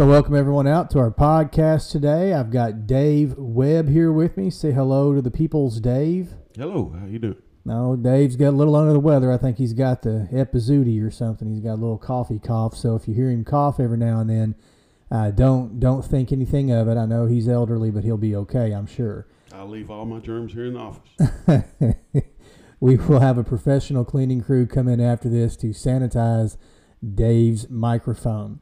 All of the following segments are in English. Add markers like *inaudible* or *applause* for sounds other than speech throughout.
want to welcome everyone out to our podcast today. I've got Dave Webb here with me. Say hello to the people's Dave. Hello, how you doing? No, Dave's got a little under the weather. I think he's got the epizootie or something. He's got a little coffee cough. So if you hear him cough every now and then, uh, don't don't think anything of it. I know he's elderly, but he'll be okay. I'm sure. I'll leave all my germs here in the office. *laughs* we will have a professional cleaning crew come in after this to sanitize Dave's microphone.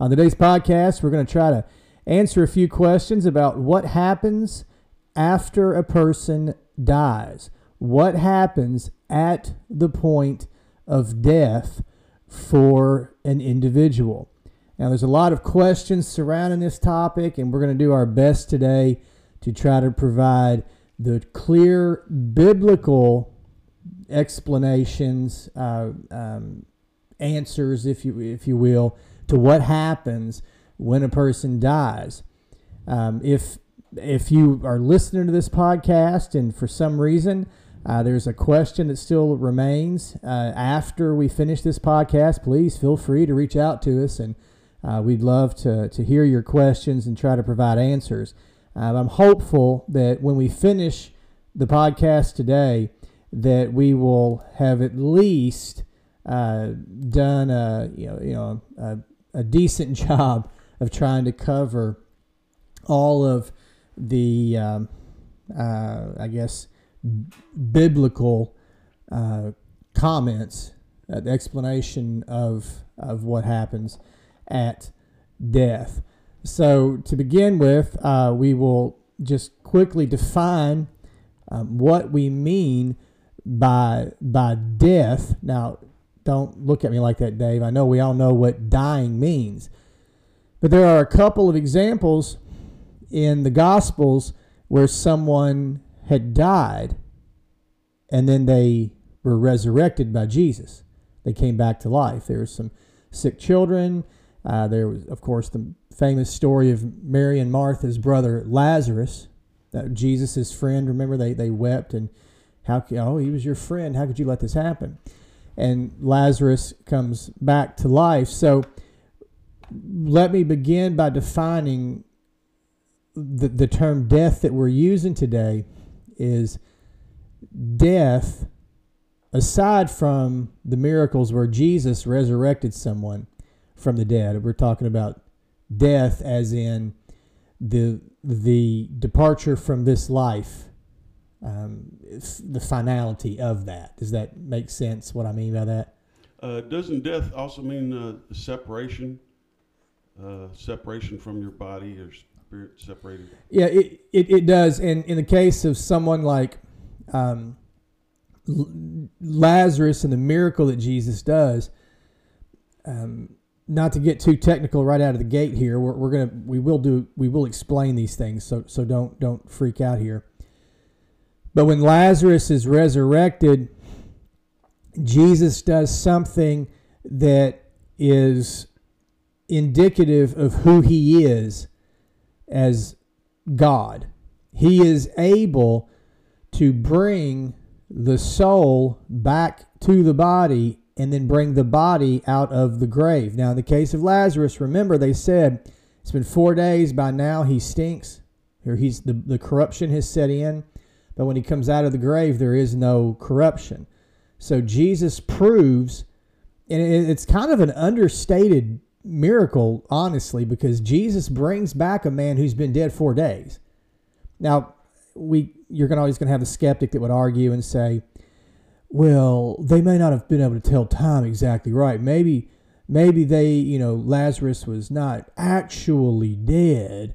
On today's podcast, we're going to try to answer a few questions about what happens after a person dies. What happens at the point of death for an individual? Now, there's a lot of questions surrounding this topic, and we're going to do our best today to try to provide the clear biblical explanations, uh, um, answers, if you if you will, to what happens when a person dies. Um, if if you are listening to this podcast and for some reason uh, there's a question that still remains uh, after we finish this podcast, please feel free to reach out to us, and uh, we'd love to to hear your questions and try to provide answers. Um, I'm hopeful that when we finish the podcast today, that we will have at least uh, done a you know you know a, a, decent *laughs* job of trying to cover all of the um, uh, I guess biblical uh, comments, uh, the explanation of of what happens at death. So, to begin with, uh, we will just quickly define um, what we mean by by death. Now, don't look at me like that, Dave. I know we all know what dying means, but there are a couple of examples in the Gospels where someone had died and then they were resurrected by Jesus. They came back to life. There were some sick children. Uh, there was, of course, the famous story of Mary and Martha's brother Lazarus, Jesus' friend. Remember, they, they wept and how oh he was your friend. How could you let this happen? And Lazarus comes back to life. So let me begin by defining the, the term death that we're using today is death aside from the miracles where Jesus resurrected someone from the dead. We're talking about death as in the the departure from this life, um, the finality of that. Does that make sense? What I mean by that? Uh, doesn't death also mean uh, separation? Uh, separation from your body or spirit separated? Yeah, it, it, it does. And in the case of someone like um, Lazarus and the miracle that Jesus does, um, not to get too technical right out of the gate here. We're, we're gonna we will do we will explain these things. So so don't don't freak out here. But when Lazarus is resurrected, Jesus does something that is indicative of who he is as God. He is able to bring the soul back to the body and then bring the body out of the grave. Now, in the case of Lazarus, remember they said it's been four days. By now, he stinks, or he's the, the corruption has set in. But when he comes out of the grave, there is no corruption. So Jesus proves, and it's kind of an understated miracle, honestly, because Jesus brings back a man who's been dead four days. Now, we you're gonna always going to have a skeptic that would argue and say, well, they may not have been able to tell time exactly right. Maybe maybe they, you know, Lazarus was not actually dead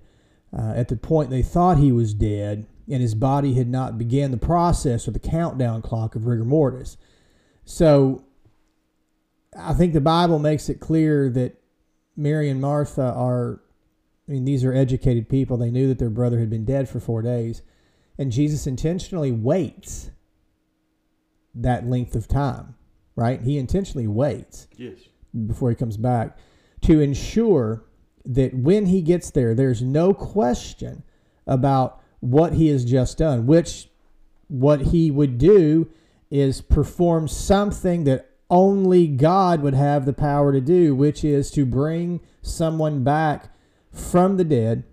uh, at the point they thought he was dead, and his body had not began the process or the countdown clock of rigor mortis. So I think the Bible makes it clear that Mary and Martha are, I mean, these are educated people. They knew that their brother had been dead for four days. And Jesus intentionally waits that length of time, right? He intentionally waits yes. before he comes back to ensure that when he gets there, there's no question about what he has just done, which what he would do is perform something that only God would have the power to do, which is to bring someone back from the dead.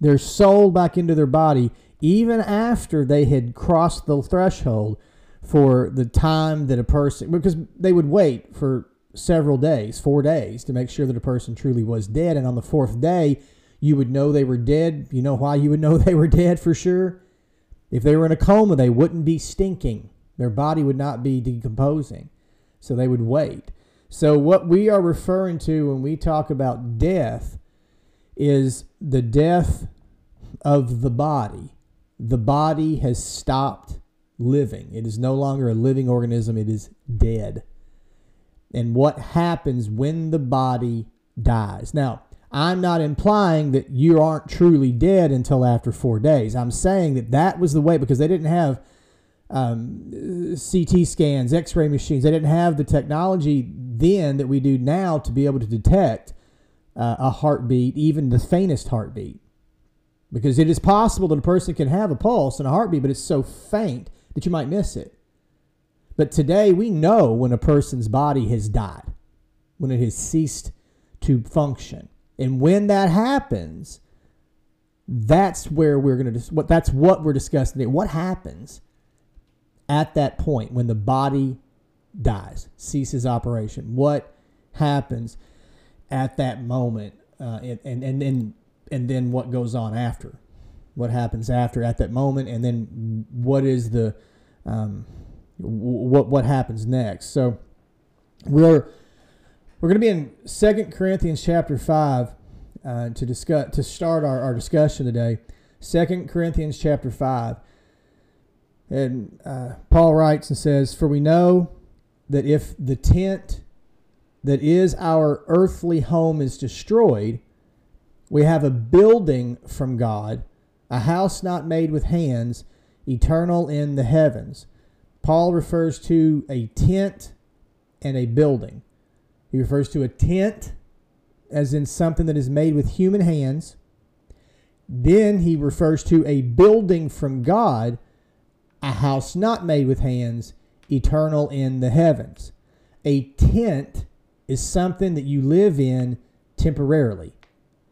their soul back into their body even after they had crossed the threshold for the time that a person, because they would wait for several days, four days, to make sure that a person truly was dead. And on the fourth day, you would know they were dead. You know why you would know *laughs* they were dead for sure? If they were in a coma, they wouldn't be stinking. Their body would not be decomposing. So they would wait. So, what we are referring to when we talk about death is the death of the body. The body has stopped living, it is no longer a living organism, it is dead. And what happens when the body dies? Now, I'm not implying that you aren't truly dead until after four days. I'm saying that that was the way because they didn't have um, CT scans, X ray machines. They didn't have the technology then that we do now to be able to detect uh, a heartbeat, even the faintest heartbeat. Because it is possible that a person can have a pulse and a heartbeat, but it's so faint that you might miss it. But today we know when a person's body has died, when it has ceased to function. And when that happens, that's where we're going to what that's what we're discussing today. What happens at that point when the body dies, ceases operation? What happens at that moment? Uh, and, and and then and then what goes on after? What happens after at that moment? And then what is the um, what what happens next? So we're we're going to be in Second Corinthians chapter 5 uh, to discuss to start our, our discussion today. Second Corinthians chapter 5. And uh, Paul writes and says, For we know that if the tent that is our earthly home is destroyed, we have a building from God, a house not made with hands, eternal in the heavens. Paul refers to a tent and a building. He refers to a tent as in something that is made with human hands. Then he refers to a building from God, a house not made with hands, eternal in the heavens. A tent is something that you live in temporarily.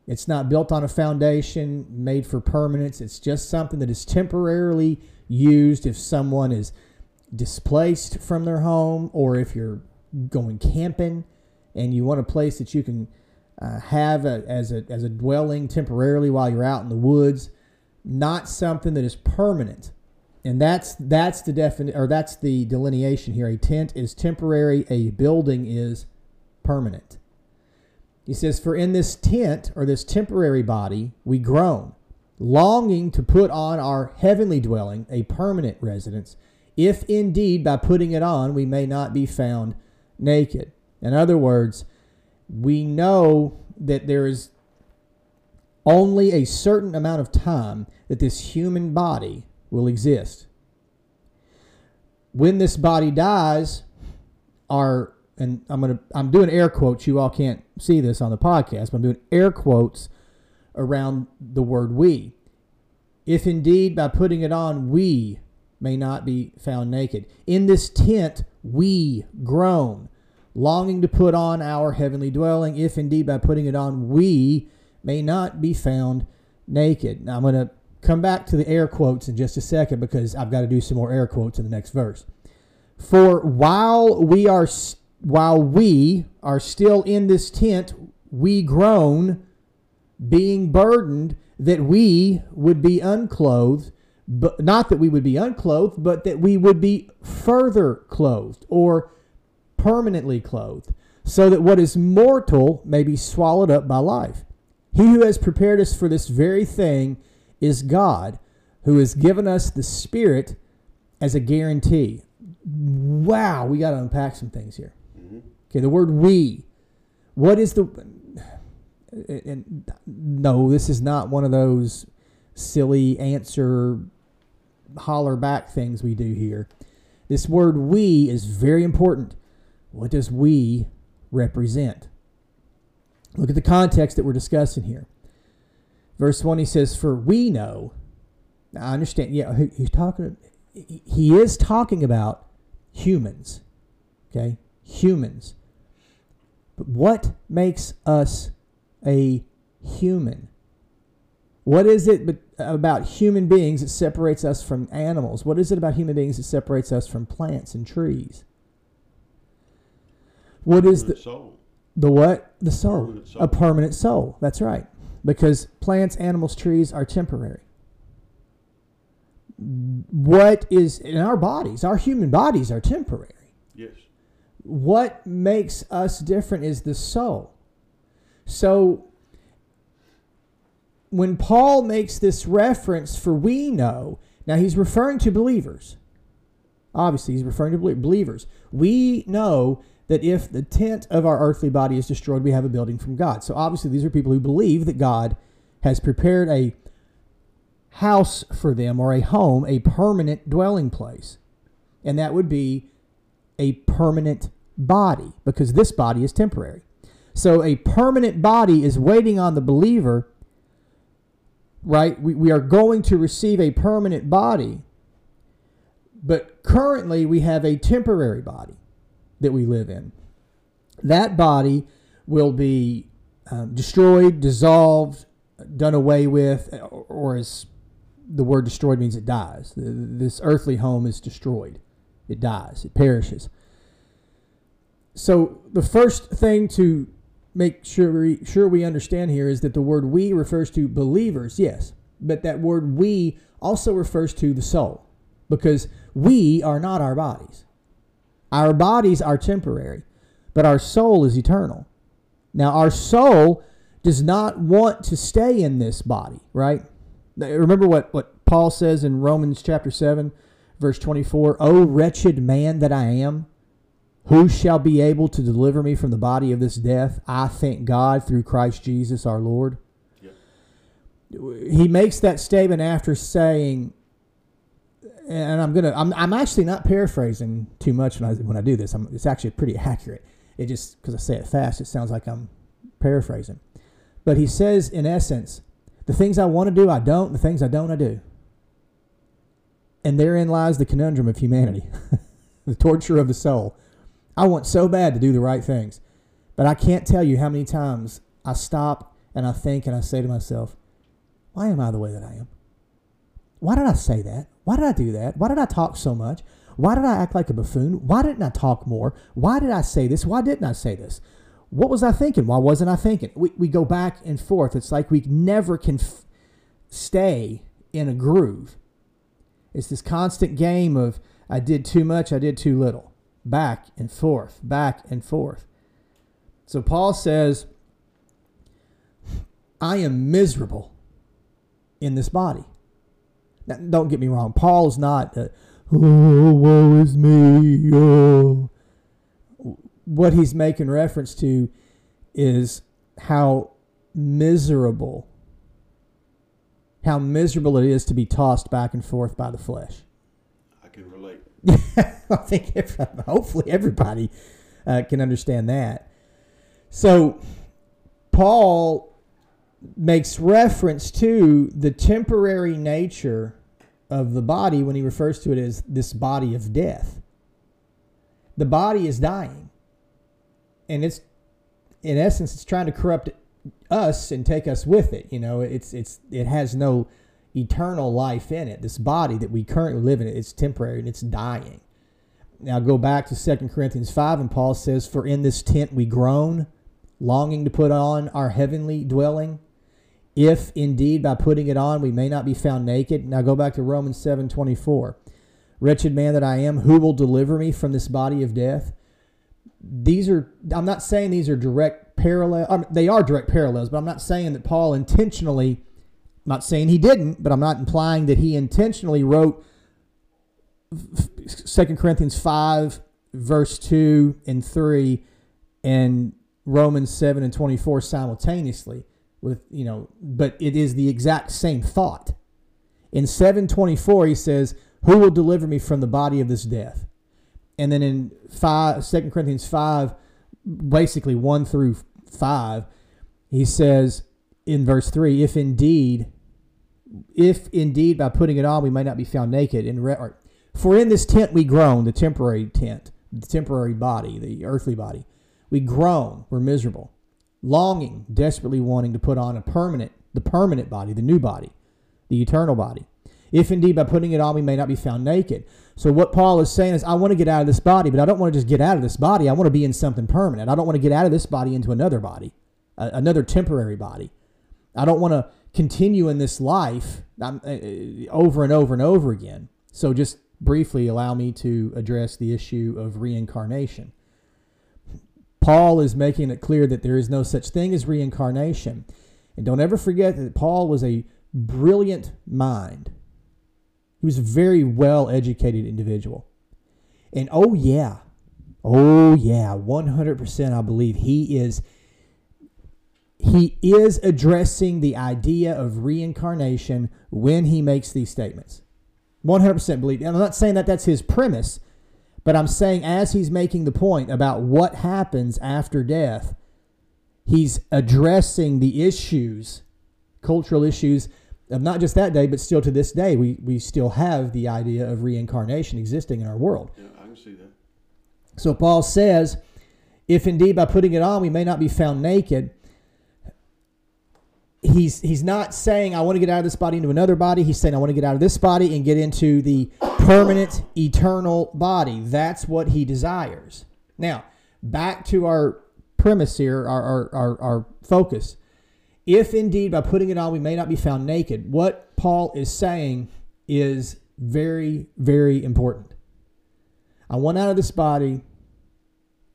It's not built on a foundation made for permanence. It's just something that is temporarily used if someone is displaced from their home or if you're going camping and you want a place that you can uh, have a, as, a, as a dwelling temporarily while you're out in the woods, not something that is permanent. And that's that's the defini- or that's the delineation here. A tent is temporary, a building is permanent. He says, For in this tent or this temporary body we groan, longing to put on our heavenly dwelling, a permanent residence, if indeed by putting it on we may not be found naked. In other words, we know that there is only a certain amount of time that this human body will exist. When this body dies, our and I'm gonna I'm doing air quotes. You all can't see this on the podcast, but I'm doing air quotes around the word we. If indeed by putting it on we may not be found naked. In this tent we groan longing to put on our heavenly dwelling, if indeed by putting it on we may not be found naked. Now I'm going to come back to the air quotes in just a second because I've got to do some more air quotes in the next verse. For while we are while we are still in this tent, we groan, being burdened that we would be unclothed, but not that we would be unclothed, but that we would be further clothed or permanently clothed, so that what is mortal may be swallowed up by life. He who has prepared us for this very thing is God, who has given us the Spirit as a guarantee. Wow, we got to unpack some things here. Mm-hmm. Okay, the word we. What is the. And no, this is not one of those silly answer holler back things we do here. This word we is very important. What does we represent? Look at the context that we're discussing here. Verse 1 he says, For we know. Now, I understand, yeah, he's talking, he is talking about humans. Okay? Humans. But what makes us a human. What is it about human beings that separates us from animals? What is it about human beings that separates us from plants and trees? What is the soul? The what? The soul. Permanent soul. A permanent soul. That's right. Because plants, animals, trees are temporary. What is in our bodies? Our human bodies are temporary. Yes. What makes us different is the soul. So when Paul makes this reference for we know, now he's referring to believers. Obviously, he's referring to believers. We know that if the tent of our earthly body is destroyed, we have a building from God. So obviously, these are people who believe that God has prepared a house for them or a home, a permanent dwelling place. And that would be a permanent body because this body is temporary. So a permanent body is waiting on the believer, right? We, we are going to receive a permanent body, but currently we have a temporary body that we live in. That body will be um, destroyed, dissolved, done away with, or as the word destroyed means it dies. This earthly home is destroyed, it dies, it perishes. So the first thing to make sure we, sure we understand here is that the word we refers to believers, yes, but that word we also refers to the soul because we are not our bodies. Our bodies are temporary, but our soul is eternal. Now, our soul does not want to stay in this body, right? Remember what, what Paul says in Romans chapter 7, verse 24 O wretched man that I am, who shall be able to deliver me from the body of this death? I thank God through Christ Jesus our Lord. He makes that statement after saying, and I'm gonna I'm, I'm actually not paraphrasing too much when I when I do this. I'm, it's actually pretty accurate. It just because I say it fast, it sounds like I'm paraphrasing. But he says in essence, the things I want to do, I don't. The things I don't, I do. And therein lies the conundrum of humanity, *laughs* the torture of the soul. I want so bad to do the right things, but I can't tell you how many times I stop and I think and I say to myself, why am I the way that I am? Why did I say that? Why did I do that? Why did I talk so much? Why did I act like a buffoon? Why didn't I talk more? Why did I say this? Why didn't I say this? What was I thinking? Why wasn't I thinking? We, we go back and forth. It's like we never can f- stay in a groove. It's this constant game of I did too much, I did too little. Back and forth, back and forth. So Paul says, I am miserable in this body. Now, don't get me wrong. Paul's not, uh, oh, woe is me. Oh. What he's making reference to is how miserable, how miserable it is to be tossed back and forth by the flesh. I can relate. *laughs* I think if, hopefully everybody uh, can understand that. So, Paul makes reference to the temporary nature of the body when he refers to it as this body of death. The body is dying. And it's in essence it's trying to corrupt us and take us with it. You know, it's it's it has no eternal life in it. This body that we currently live in, it's temporary and it's dying. Now go back to 2 Corinthians 5 and Paul says, For in this tent we groan, longing to put on our heavenly dwelling if indeed by putting it on we may not be found naked. Now go back to Romans 7 24. Wretched man that I am, who will deliver me from this body of death? These are, I'm not saying these are direct parallel, I mean, they are direct parallels, but I'm not saying that Paul intentionally, I'm not saying he didn't, but I'm not implying that he intentionally wrote 2 Corinthians 5, verse 2 and 3, and Romans 7 and 24 simultaneously with you know but it is the exact same thought. In 724 he says who will deliver me from the body of this death? And then in 5 2 corinthians 5 basically 1 through 5 he says in verse 3 if indeed if indeed by putting it on we may not be found naked in re- or, for in this tent we groan the temporary tent the temporary body the earthly body. We groan. We're miserable longing, desperately wanting to put on a permanent, the permanent body, the new body, the eternal body. If indeed by putting it on we may not be found naked. So what Paul is saying is, I want to get out of this body, but I don't want to just get out of this body. I want to be in something permanent. I don't want to get out of this body into another body, uh, another temporary body. I don't want to continue in this life um, uh, over and over and over again. So just briefly allow me to address the issue of reincarnation. Paul is making it clear that there is no such thing as reincarnation. And don't ever forget that Paul was a brilliant mind. He was a very well educated individual. And oh, yeah, oh, yeah, 100% I believe he is. He is addressing the idea of reincarnation when he makes these statements. 100% believe. And I'm not saying that that's his premise, but I'm saying as he's making the point about what happens after death, he's addressing the issues, cultural issues of not just that day, but still to this day, we, we still have the idea of reincarnation existing in our world. Yeah, I can see that. So Paul says, if indeed by putting it on we may not be found naked, he's he's not saying I want to get out of this body into another body. He's saying I want to get out of this body and get into the permanent eternal body. That's what he desires. Now, back to our premise here, our our, our, our focus. If indeed by putting it on we may not be found naked, what Paul is saying is very, very important. I want out of this body,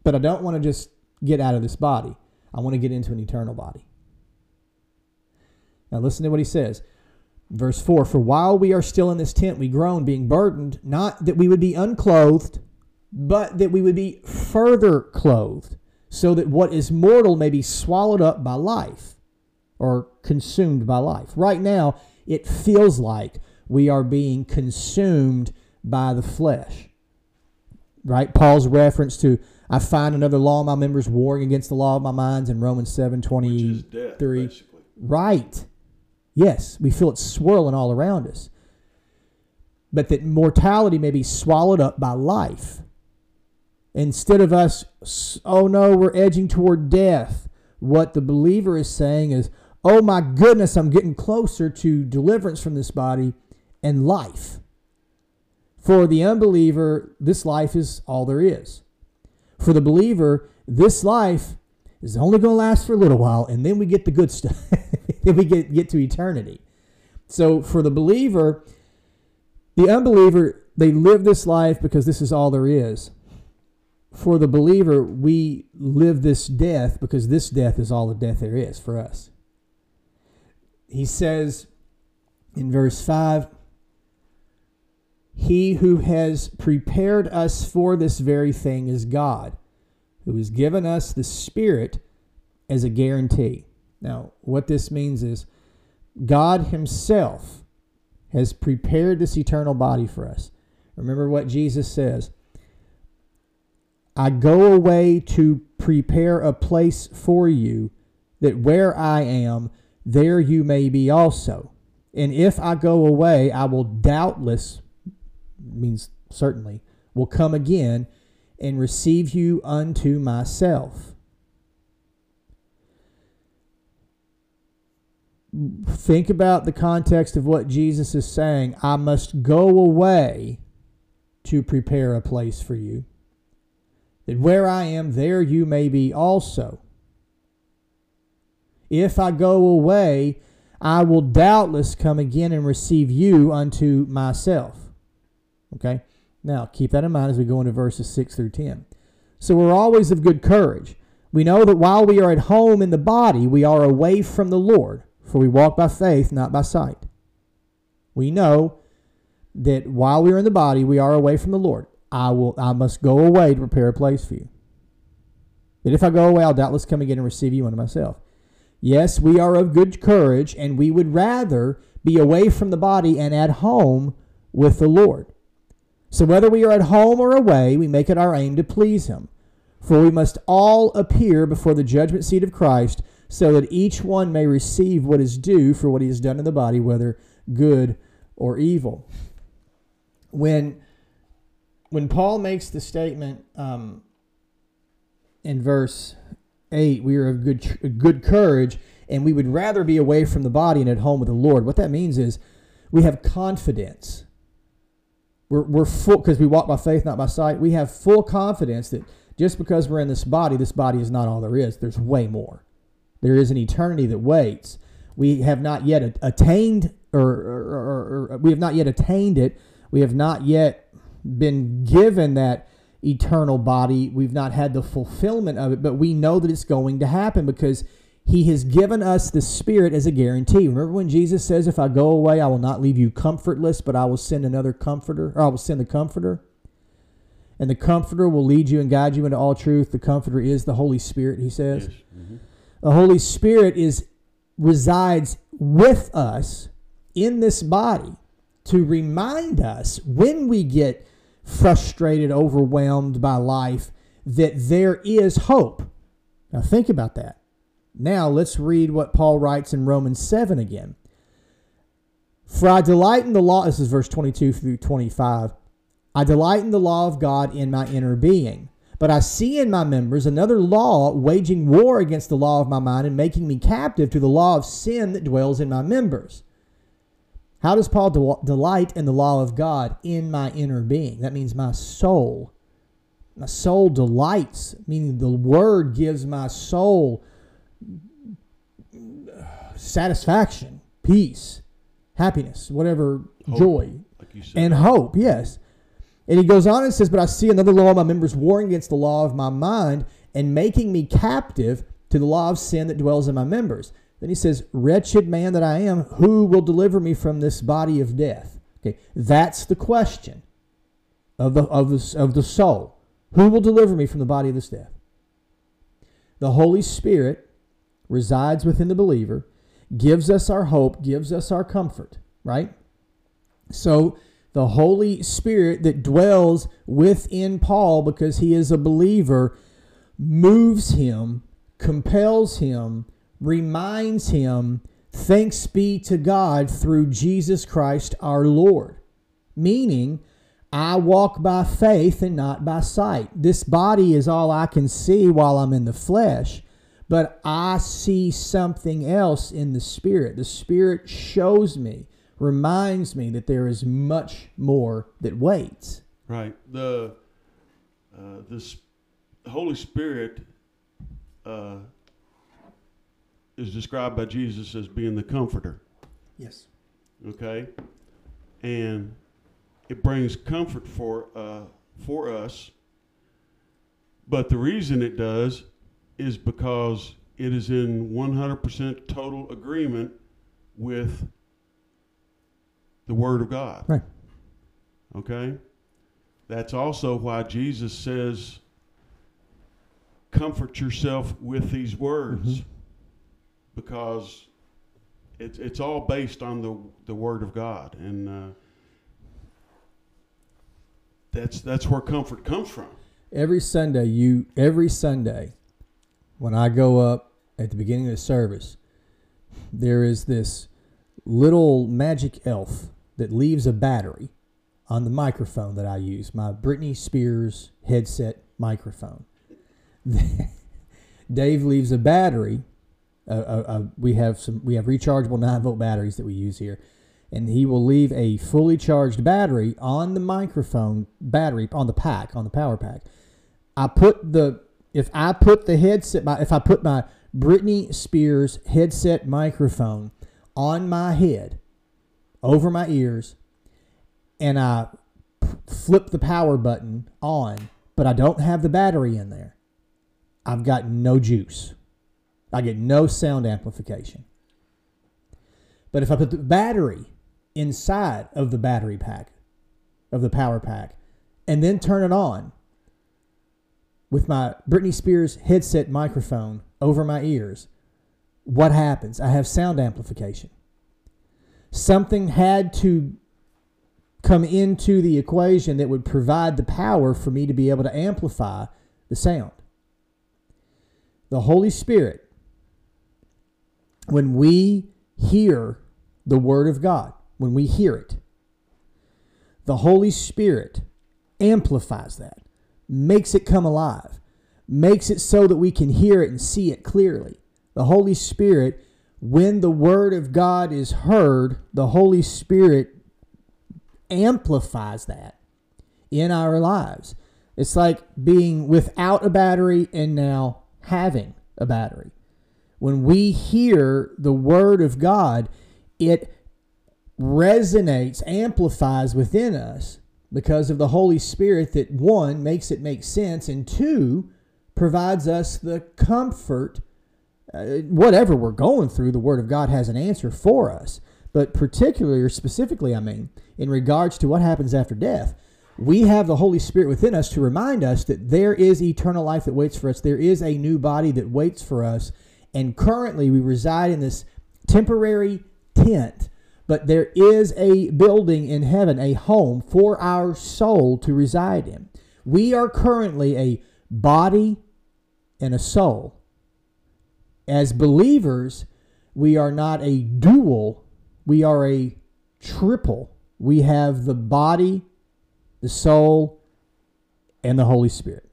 but I don't want to just get out of this body. I want to get into an eternal body. Now listen to what he says. Verse 4 For while we are still in this tent, we groan, being burdened, not that we would be unclothed, but that we would be further clothed, so that what is mortal may be swallowed up by life or consumed by life. Right now, it feels like we are being consumed by the flesh. Right? Paul's reference to I find another law in my members warring against the law of my minds in Romans 7 23. Death. Right. Yes, we feel it swirling all around us. But that mortality may be swallowed up by life. Instead of us, oh no, we're edging toward death, what the believer is saying is, oh my goodness, I'm getting closer to deliverance from this body and life. For the unbeliever, this life is all there is. For the believer, this life is only going to last for a little while, and then we get the good stuff. *laughs* *laughs* then we get, get to eternity. So for the believer, the unbeliever, they live this life because this is all there is. For the believer, we live this death because this death is all the death there is for us. He says in verse 5 He who has prepared us for this very thing is God who has given us the Spirit as a guarantee. Now, what this means is God Himself has prepared this eternal body for us. Remember what Jesus says I go away to prepare a place for you, that where I am, there you may be also. And if I go away, I will doubtless, means certainly, will come again and receive you unto myself. Think about the context of what Jesus is saying. I must go away to prepare a place for you, that where I am, there you may be also. If I go away, I will doubtless come again and receive you unto myself. Okay? Now, keep that in mind as we go into verses 6 through 10. So we're always of good courage. We know that while we are at home in the body, we are away from the Lord, for we walk by faith, not by sight. We know that while we are in the body, we are away from the Lord. I will I must go away to prepare a place for you. That if I go away, I'll doubtless come again and receive you unto myself. Yes, we are of good courage, and we would rather be away from the body and at home with the Lord. So whether we are at home or away, we make it our aim to please him. For we must all appear before the judgment seat of Christ, so that each one may receive what is due for what he has done in the body, whether good or evil. When, when Paul makes the statement um, in verse 8, we are of good, good courage, and we would rather be away from the body and at home with the Lord. What that means is we have confidence. We're, we're full, because we walk by faith, not by sight. We have full confidence that just because we're in this body, this body is not all there is. There's way more. There is an eternity that waits. We have not yet attained, or, or, or, or we have not yet attained it. We have not yet been given that eternal body. We've not had the fulfillment of it, but we know that it's going to happen because he has given us the Spirit as a guarantee. Remember when Jesus says, If I go away, I will not leave you comfortless, but I will send another comforter, or I will send the comforter. And the comforter will lead you and guide you into all truth. The comforter is the Holy Spirit, he says. Yes. Mm-hmm. The Holy Spirit is resides with us in this body to remind us when we get frustrated, overwhelmed by life, that there is hope. Now, think about that. Now, let's read what Paul writes in Romans 7 again. For I delight in the law, this is verse 22 through 25. I delight in the law of God in my inner being. But I see in my members another law waging war against the law of my mind and making me captive to the law of sin that dwells in my members. How does Paul de- delight in the law of God in my inner being? That means my soul. My soul delights, meaning the word gives my soul satisfaction, peace, happiness, whatever, hope, joy, like and hope, yes. And he goes on and says, But I see another law of my members warring against the law of my mind and making me captive to the law of sin that dwells in my members. Then he says, Wretched man that I am, who will deliver me from this body of death? Okay, that's the question of the, of the, of the soul. Who will deliver me from the body of this death? The Holy Spirit resides within the believer, gives us our hope, gives us our comfort, right? So the Holy Spirit that dwells within Paul because he is a believer moves him, compels him, reminds him, Thanks be to God through Jesus Christ our Lord. Meaning, I walk by faith and not by sight. This body is all I can see while I'm in the flesh, but I see something else in the Spirit. The Spirit shows me, reminds me that there is much more that waits. Right. The uh, the Holy Spirit uh, is described by Jesus as being the comforter. Yes. Okay? And it brings comfort for uh, for us. But the reason it does is because it is in 100% total agreement with the Word of God. Right. Okay? That's also why Jesus says, comfort yourself with these words. Mm-hmm because it's it's all based on the the Word of God, and uh, that's that's where comfort comes from. Every Sunday, you every Sunday, when I go up at the beginning of the service, there is this little magic elf that leaves a battery on the microphone that I use, my Britney Spears headset microphone. *laughs* Dave leaves a battery uh, uh, uh, we have some we have rechargeable 9 volt batteries that we use here and he will leave a fully charged battery on the microphone battery on the pack on the power pack i put the if i put the headset my if i put my britney spears headset microphone on my head over my ears and i flip the power button on but i don't have the battery in there i've got no juice I get no sound amplification. But if I put the battery inside of the battery pack, of the power pack, and then turn it on with my Britney Spears headset microphone over my ears, what happens? I have sound amplification. Something had to come into the equation that would provide the power for me to be able to amplify the sound. The Holy Spirit when we hear the Word of God, when we hear it, the Holy Spirit amplifies that, makes it come alive, makes it so that we can hear it and see it clearly. The Holy Spirit, when the Word of God is heard, the Holy Spirit amplifies that in our lives. It's like being without a battery and now having a battery. When we hear the Word of God, it resonates, amplifies within us because of the Holy Spirit that one makes it make sense, and two provides us the comfort. Uh, whatever we're going through, the Word of God has an answer for us. But particularly or specifically, I mean, in regards to what happens after death, we have the Holy Spirit within us to remind us that there is eternal life that waits for us. There is a new body that waits for us. And currently, we reside in this temporary tent but there is a building in heaven, a home for our soul to reside in. We are currently a body and a soul. As believers, we are not a dual, we are a triple. We have the body, the soul, and the Holy Spirit.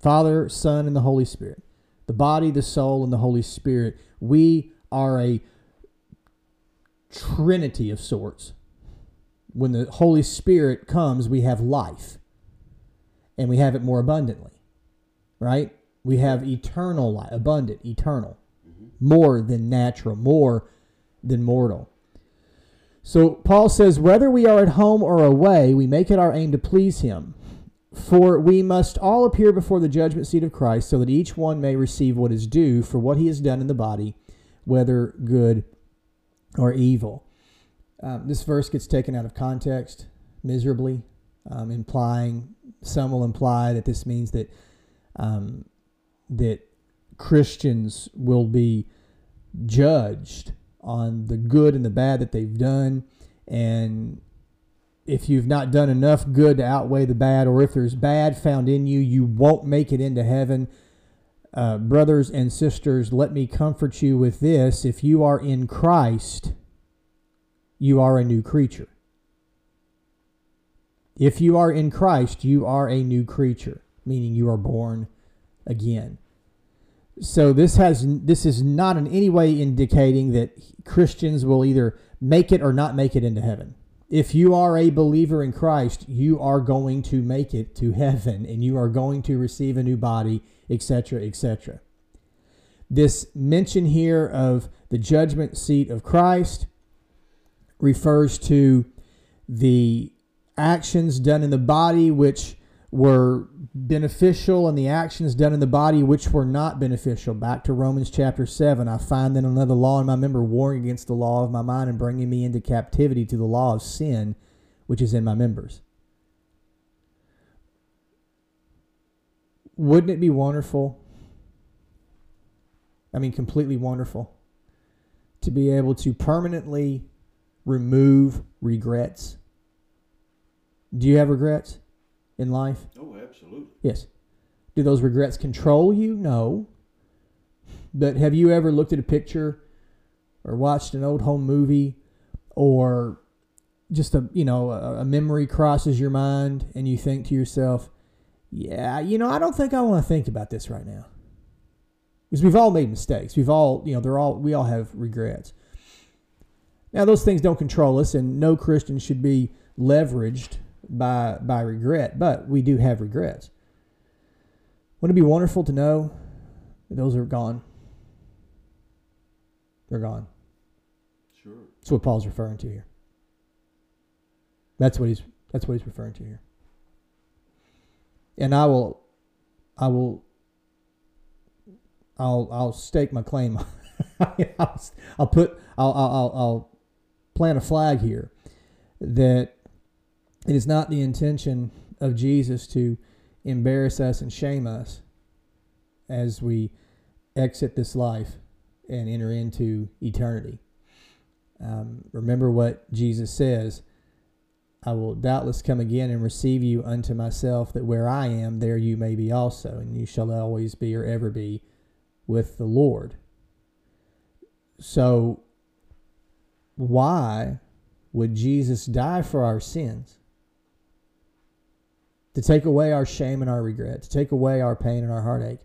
Father, Son, and the Holy Spirit. The body, the soul, and the Holy Spirit. We are a trinity of sorts. When the Holy Spirit comes, we have life, and we have it more abundantly, right? We have eternal life, abundant, eternal, more than natural, more than mortal. So Paul says, whether we are at home or away, we make it our aim to please him. For we must all appear before the judgment seat of Christ, so that each one may receive what is due for what he has done in the body, whether good or evil. Um, this verse gets taken out of context miserably, um, implying some will imply that this means that um, that Christians will be judged on the good and the bad that they've done, and if you've not done enough good to outweigh the bad, or if there's bad found in you, you won't make it into heaven. Uh, brothers and sisters, let me comfort you with this. If you are in Christ, you are a new creature. If you are in Christ, you are a new creature, meaning you are born again. So this has this is not in any way indicating that Christians will either make it or not make it into heaven. If you are a believer in Christ, you are going to make it to heaven and you are going to receive a new body, etc., etc. This mention here of the judgment seat of Christ refers to the actions done in the body which were beneficial and the actions done in the body which were not beneficial. Back to Romans chapter 7. I find then another law in my member warring against the law of my mind and bringing me into captivity to the law of sin which is in my members. Wouldn't it be wonderful? I mean, completely wonderful to be able to permanently remove regrets? Do you have regrets in life? Oh, absolutely. Yes. Do those regrets control you? No. But have you ever looked at a picture or watched an old home movie or just a you know a, a memory crosses your mind and you think to yourself, yeah, you know, I don't think I want to think about this right now. Because we've all made mistakes. We've all, you know, they're all we all have regrets. Now, those things don't control us, and no Christian should be leveraged by, by regret, but we do have regrets. Wouldn't it be wonderful to know that those are gone? They're gone. Sure. That's what Paul's referring to here. That's what he's that's what he's referring to here. And I will I will I'll I'll stake my claim. *laughs* I'll, I'll put I'll I'll I'll plant a flag here that it is not the intention of Jesus to embarrass us and shame us as we exit this life and enter into eternity. Um, remember what Jesus says I will doubtless come again and receive you unto myself, that where I am, there you may be also, and you shall always be or ever be with the Lord. So, why would Jesus die for our sins? To take away our shame and our regret, to take away our pain and our heartache.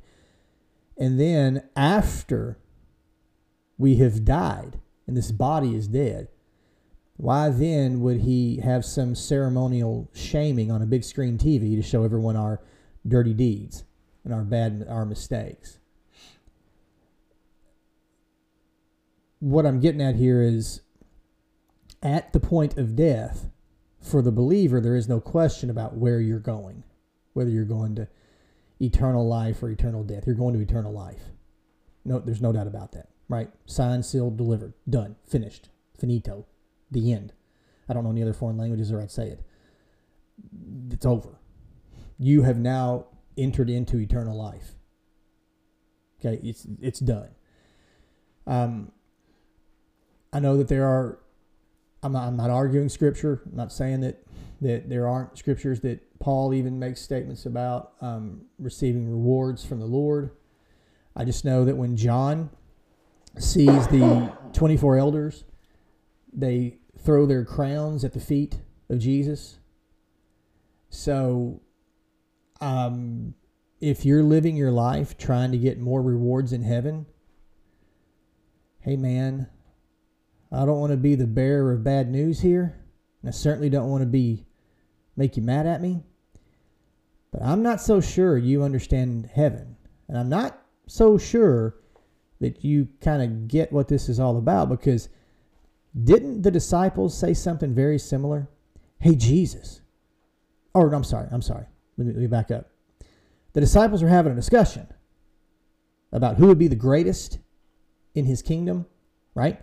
And then after we have died and this body is dead, why then would he have some ceremonial shaming on a big screen TV to show everyone our dirty deeds and our bad our mistakes? What I'm getting at here is at the point of death, for the believer, there is no question about where you're going, whether you're going to eternal life or eternal death. You're going to eternal life. No, there's no doubt about that, right? Signed, sealed, delivered, done, finished, finito, the end. I don't know any other foreign languages or I'd say it. It's over. You have now entered into eternal life. Okay, it's it's done. Um, I know that there are I'm not, I'm not arguing scripture. I'm not saying that, that there aren't scriptures that Paul even makes statements about um, receiving rewards from the Lord. I just know that when John sees the 24 elders, they throw their crowns at the feet of Jesus. So, um, if you're living your life trying to get more rewards in heaven, hey man, I don't want to be the bearer of bad news here. And I certainly don't want to be make you mad at me. But I'm not so sure you understand heaven. And I'm not so sure that you kind of get what this is all about because didn't the disciples say something very similar? Hey, Jesus. Or, I'm sorry, I'm sorry. Let me, let me back up. The disciples are having a discussion about who would be the greatest in his kingdom, right?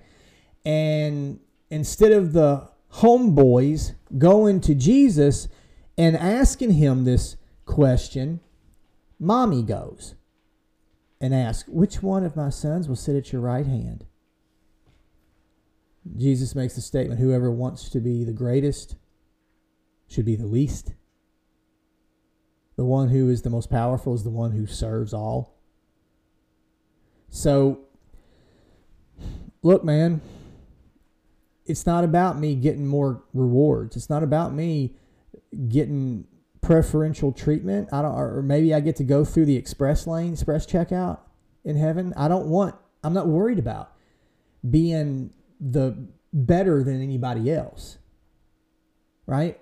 And instead of the homeboys going to Jesus and asking him this question, mommy goes and asks, Which one of my sons will sit at your right hand? Jesus makes the statement whoever wants to be the greatest should be the least. The one who is the most powerful is the one who serves all. So, look, man, it's not about me getting more rewards. It's not about me getting preferential treatment. I don't, or maybe I get to go through the express lane, express checkout in heaven. I don't want. I'm not worried about being the better than anybody else. Right?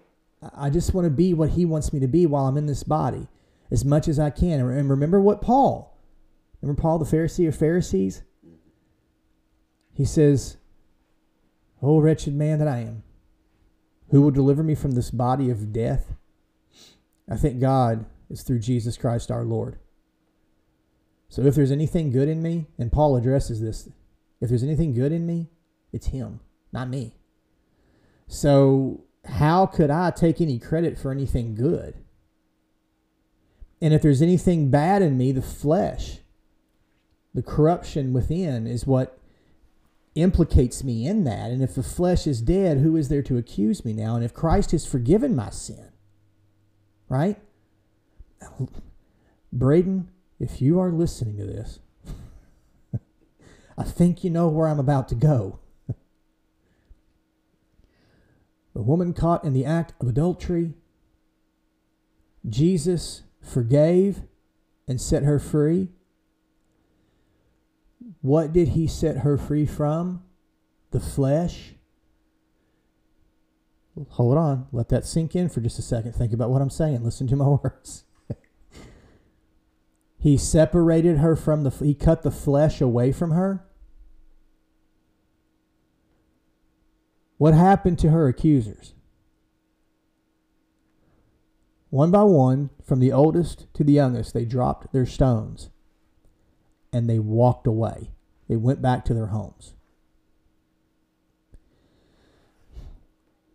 I just want to be what he wants me to be while I'm in this body as much as I can. And remember what Paul, remember Paul, the Pharisee of Pharisees? He says, Oh, wretched man that I am, who will deliver me from this body of death? I think God is through Jesus Christ our Lord. So if there's anything good in me, and Paul addresses this, if there's anything good in me, it's Him, not me. So how could I take any credit for anything good? And if there's anything bad in me, the flesh, the corruption within is what implicates me in that. And if the flesh is dead, who is there to accuse me now? And if Christ has forgiven my sin, right? Braden, if you are listening to this, *laughs* I think you know where I'm about to go. *laughs* the woman caught in the act of adultery, Jesus forgave and set her free. What did he set her free from? The flesh. Hold on. Let that sink in for just a second. Think about what I'm saying. Listen to my *laughs* words. he separated her from the, he cut the flesh away from her. What happened to her accusers? One by one, from the oldest to the youngest, they dropped their stones and they walked away. They went back to their homes.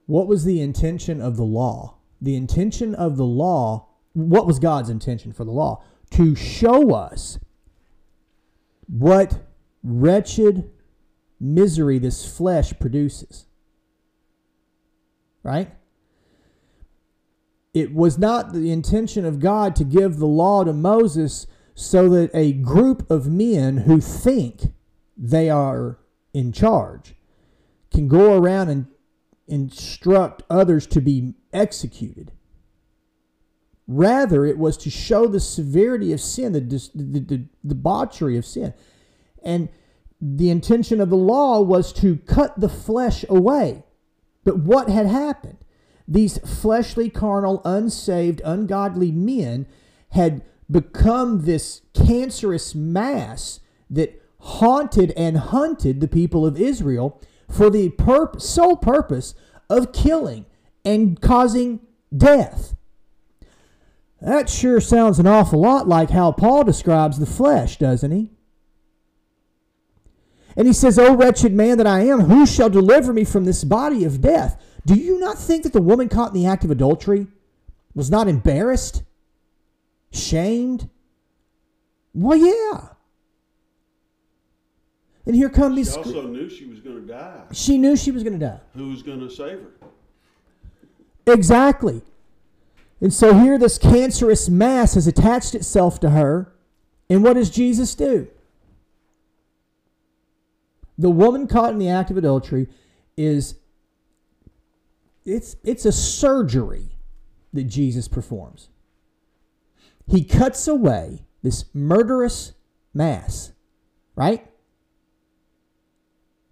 What was the intention of the law? The intention of the law, what was God's intention for the law? To show us what wretched misery this flesh produces. Right? It was not the intention of God to give the law to Moses so that a group of men who think they are in charge can go around and instruct others to be executed. Rather, it was to show the severity of sin, the, the, the debauchery of sin. And the intention of the law was to cut the flesh away. But what had happened? These fleshly, carnal, unsaved, ungodly men had become this cancerous mass that haunted and hunted the people of Israel for the purp- sole purpose of killing and causing death. That sure sounds an awful lot like how Paul describes the flesh, doesn't he? And he says, O wretched man that I am, who shall deliver me from this body of death? Do you not think that the woman caught in the act of adultery was not embarrassed? Shamed? Well, yeah. And here come She these. also knew she was going to die. She knew she was going to die. Who was going to save her? Exactly. And so here this cancerous mass has attached itself to her. And what does Jesus do? The woman caught in the act of adultery is it's it's a surgery that Jesus performs. He cuts away this murderous mass, right?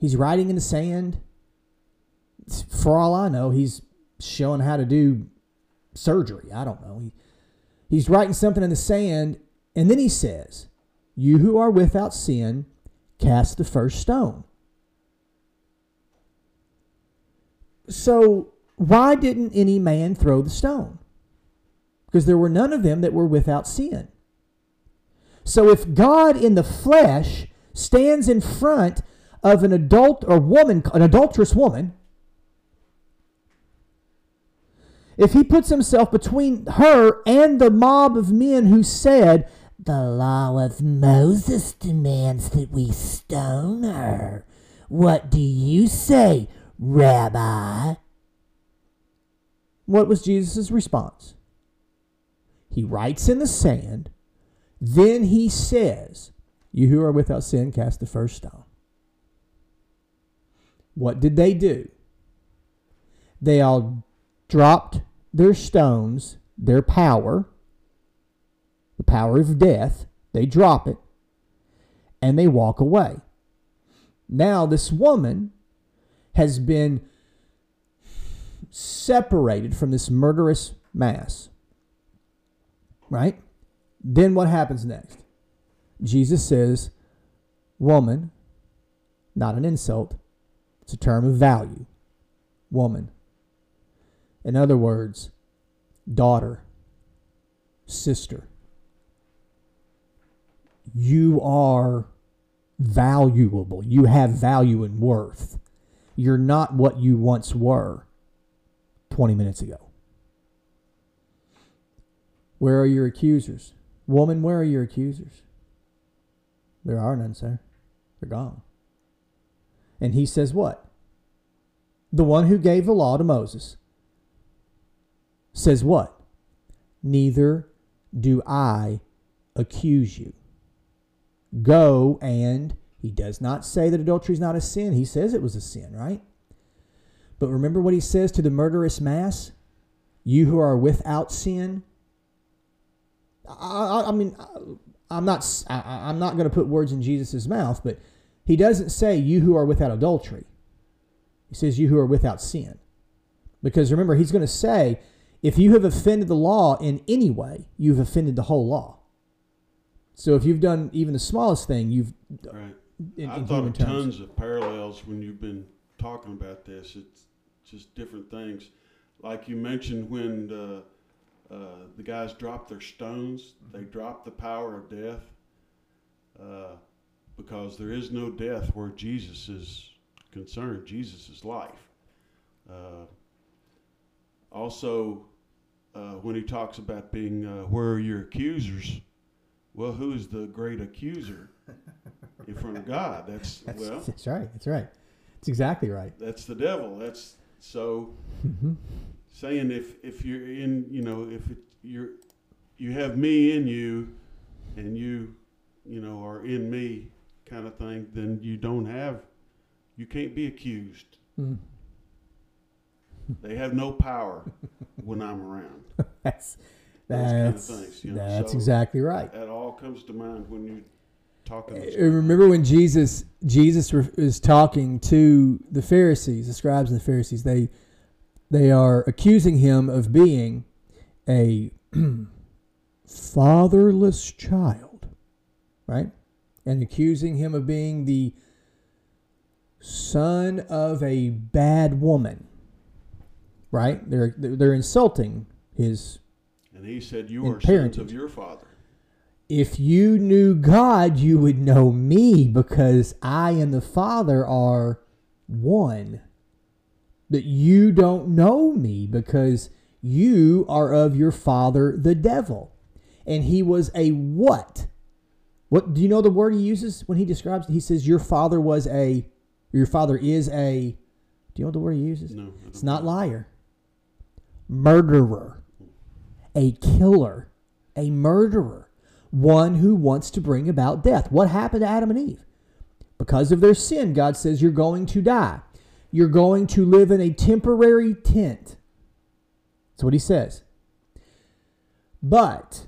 He's writing in the sand. For all I know, he's showing how to do surgery. I don't know. He, he's writing something in the sand, and then he says, You who are without sin, cast the first stone. So, why didn't any man throw the stone? Because there were none of them that were without sin. So, if God in the flesh stands in front of an adult or woman, an adulterous woman, if he puts himself between her and the mob of men who said, The law of Moses demands that we stone her, what do you say, Rabbi? What was Jesus' response? He writes in the sand, then he says, You who are without sin, cast the first stone. What did they do? They all dropped their stones, their power, the power of death, they drop it, and they walk away. Now, this woman has been separated from this murderous mass. Right? Then what happens next? Jesus says, Woman, not an insult, it's a term of value. Woman. In other words, daughter, sister. You are valuable. You have value and worth. You're not what you once were 20 minutes ago. Where are your accusers? Woman, where are your accusers? There are none, sir. They're gone. And he says, What? The one who gave the law to Moses says, What? Neither do I accuse you. Go and he does not say that adultery is not a sin. He says it was a sin, right? But remember what he says to the murderous mass? You who are without sin. I, I, I mean, I'm not. I, I'm not going to put words in Jesus' mouth, but he doesn't say you who are without adultery. He says you who are without sin, because remember he's going to say if you have offended the law in any way, you've offended the whole law. So if you've done even the smallest thing, you've Right. in, I in thought of terms. tons of parallels when you've been talking about this. It's just different things. Like you mentioned when the, uh, the guys dropped their stones, they dropped the power of death uh, because there is no death where Jesus is concerned. Jesus is life. Uh, also, uh, when he talks about being, uh, where are your accusers? Well, who's the great accuser? in front of God. That's That's, well, that's right. That's right. That's exactly right. that's the devil. That's so hmm saying if if you're in, you know, if it, you're you have me in you, and you, you know, are in me, kind of thing, then you don't have, you can't be accused. Mm. They have no power when I'm around. *laughs* That's That's, kind of things. You know? that's so exactly right. That all comes to mind when you talking. Uh, Remember when Jesus Jesus is talking to the Pharisees, the scribes and the Pharisees. They they are accusing him of being a *clears throat* fatherless child, right? And accusing him of being the son of a bad woman, right? They're they're insulting his And he said, "You are sons of your father." if you knew God, you would know me because I and the Father are one. But you don't know me because you are of your father, the devil. And he was a what? What do you know the word he uses when he describes? He says, Your father was a, your father is a, do you know what the word he uses? No, It's don't liar. Murderer. A killer. A murderer. One who wants to bring about death. What happened to Adam and Eve? Because of their sin, God says you're going to die. You're going to live in a temporary tent. That's what he says. But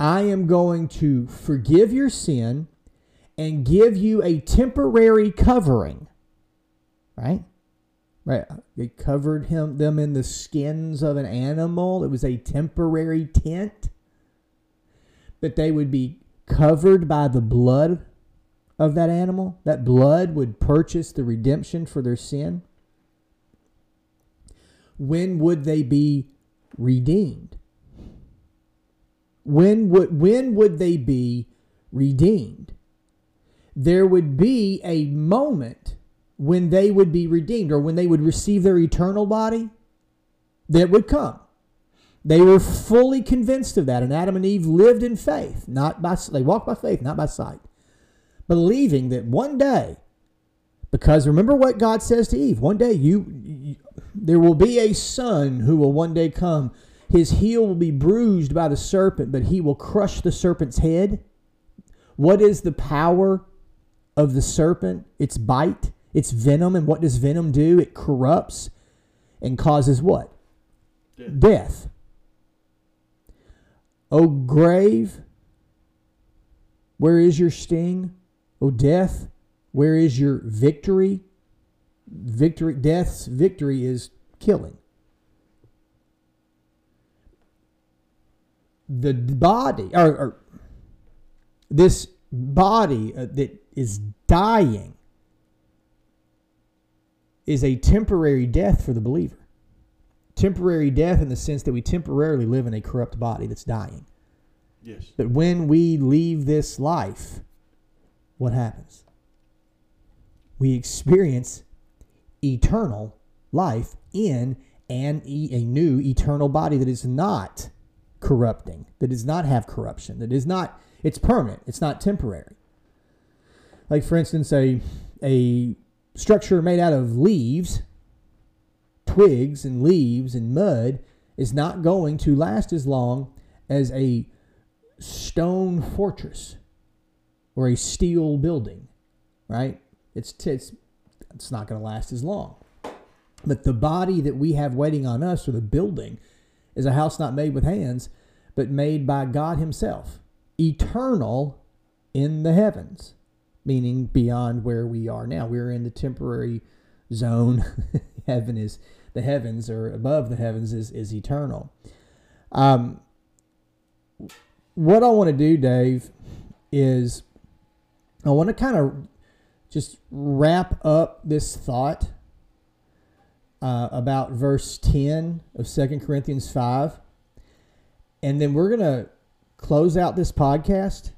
I am going to forgive your sin and give you a temporary covering. Right? Right. They covered him them in the skins of an animal. It was a temporary tent. But they would be covered by the blood of that animal. That blood would purchase the redemption for their sin. When would they be redeemed? When would when would they be redeemed? There would be a moment when they would be redeemed or when they would receive their eternal body that would come. They were fully convinced of that, and Adam and Eve lived in faith, not by they walked by faith, not by sight, believing that one day, because remember what God says to Eve, one day you, you there will be a son who will one day come. His heel will be bruised by the serpent, but he will crush the serpent's head. What is the power of the serpent? Its bite, its venom, and what does venom do? It corrupts and causes what? Death. Death. O grave, where is your sting? O death, where is your victory? Victory, death's victory is killing. The body, or, or this body uh, that is dying, is a temporary death for the believer temporary death in the sense that we temporarily live in a corrupt body that's dying. Yes. But when we leave this life, what happens? We experience eternal life in an e- a new eternal body that is not corrupting, that does not have corruption, that is not it's permanent, it's not temporary. Like for instance, a a structure made out of leaves twigs and leaves and mud is not going to last as long as a stone fortress or a steel building, right? It's it's it's not going to last as long. But the body that we have waiting on us, or the building, is a house not made with hands, but made by God Himself, eternal in the heavens, meaning beyond where we are now. We're in the temporary zone. *laughs* Heaven is the heavens or above the heavens is, is eternal. Um, what I want to do, Dave, is I want to kind of just wrap up this thought uh, about verse 10 of Second Corinthians 5. And then we're going to close out this podcast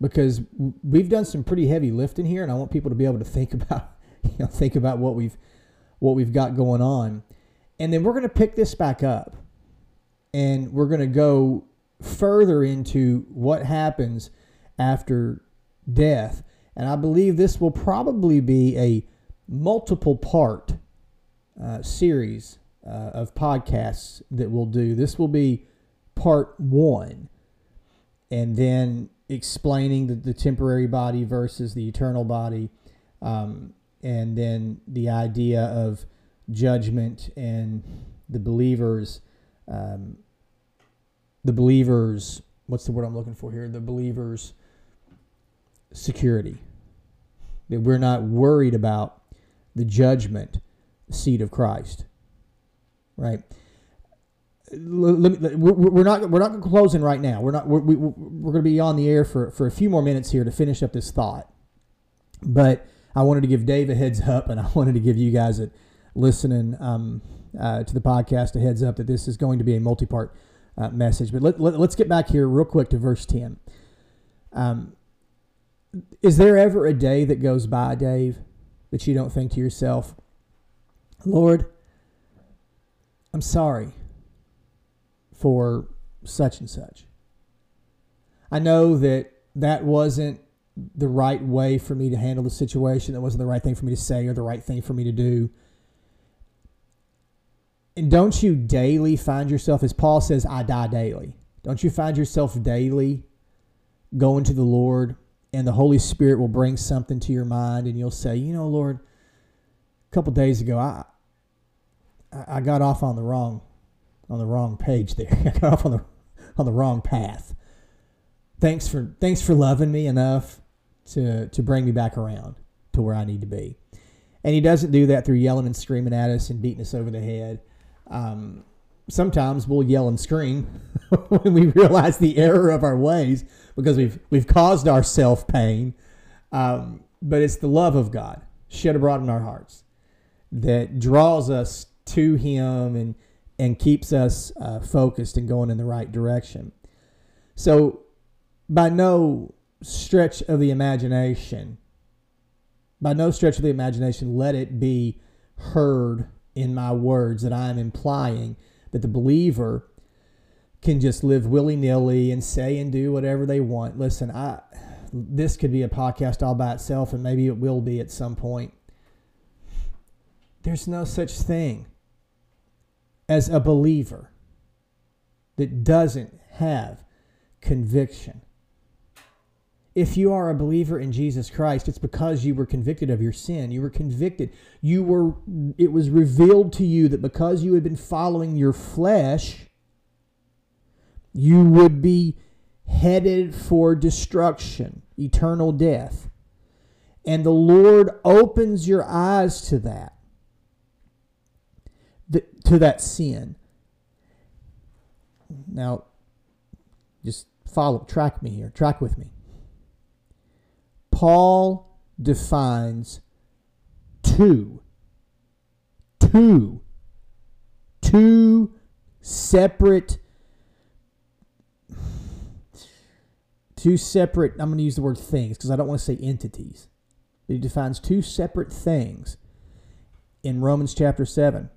because we've done some pretty heavy lifting here and I want people to be able to think *laughs* about you know think about what we've what we've got going on. And then we're going to pick this back up and we're going to go further into what happens after death. And I believe this will probably be a multiple part uh, series uh, of podcasts that we'll do. This will be part one. And then explaining the, the temporary body versus the eternal body. Um, and then the idea of judgment and the believers um, the believer's what's the word I'm looking for here? The believer's security. That we're not worried about the judgment seat of Christ. Right? we're not we're not closing right now. We're not we're, we, we're going to be on the air for, for a few more minutes here to finish up this thought. But I wanted to give Dave a heads up, and I wanted to give you guys a listening um, uh, to the podcast a heads up that this is going to be a multi-part uh, message. But let, let, us get back here real quick to verse ten. Um, is there ever a day that goes by, Dave, that you don't think to yourself, Lord, I'm sorry for such and such. I know that that wasn't the right way for me to handle the situation. That wasn't the right thing for me to say or the right thing for me to do. And don't you daily find yourself, as Paul says, I die daily. Don't you find yourself daily going to the Lord and the Holy Spirit will bring something to your mind and you'll say, you know, Lord, a couple days ago, I, I got off on the wrong on the wrong page there. *laughs* I got off on the on the wrong path. Thanks for thanks for loving me enough to to bring me back around to where I need to be. And he doesn't do that through yelling and screaming at us and beating us over the head. Um, sometimes we'll yell and scream *laughs* when we realize the error of our ways because we've we've caused ourselves pain. Um, but it's the love of God shed abroad in our hearts that draws us to Him and and keeps us uh, focused and going in the right direction. So, by no stretch of the imagination, by no stretch of the imagination, let it be heard in my words that I am implying that the believer can just live willy nilly and say and do whatever they want. Listen, I this could be a podcast all by itself, and maybe it will be at some point. There's no such thing as a believer that doesn't have conviction. If you are a believer in Jesus Christ, it's because you were convicted of your sin. You were convicted. You were it was revealed to you that because you had been following your flesh, you would be headed for destruction, eternal death. And the Lord opens your eyes to that to that sin. Now, just follow, track me here, track with me. Paul defines two, two, two separate, two separate, I'm going to use the word things because I don't want to say entities. He defines two separate things in Romans chapter 7.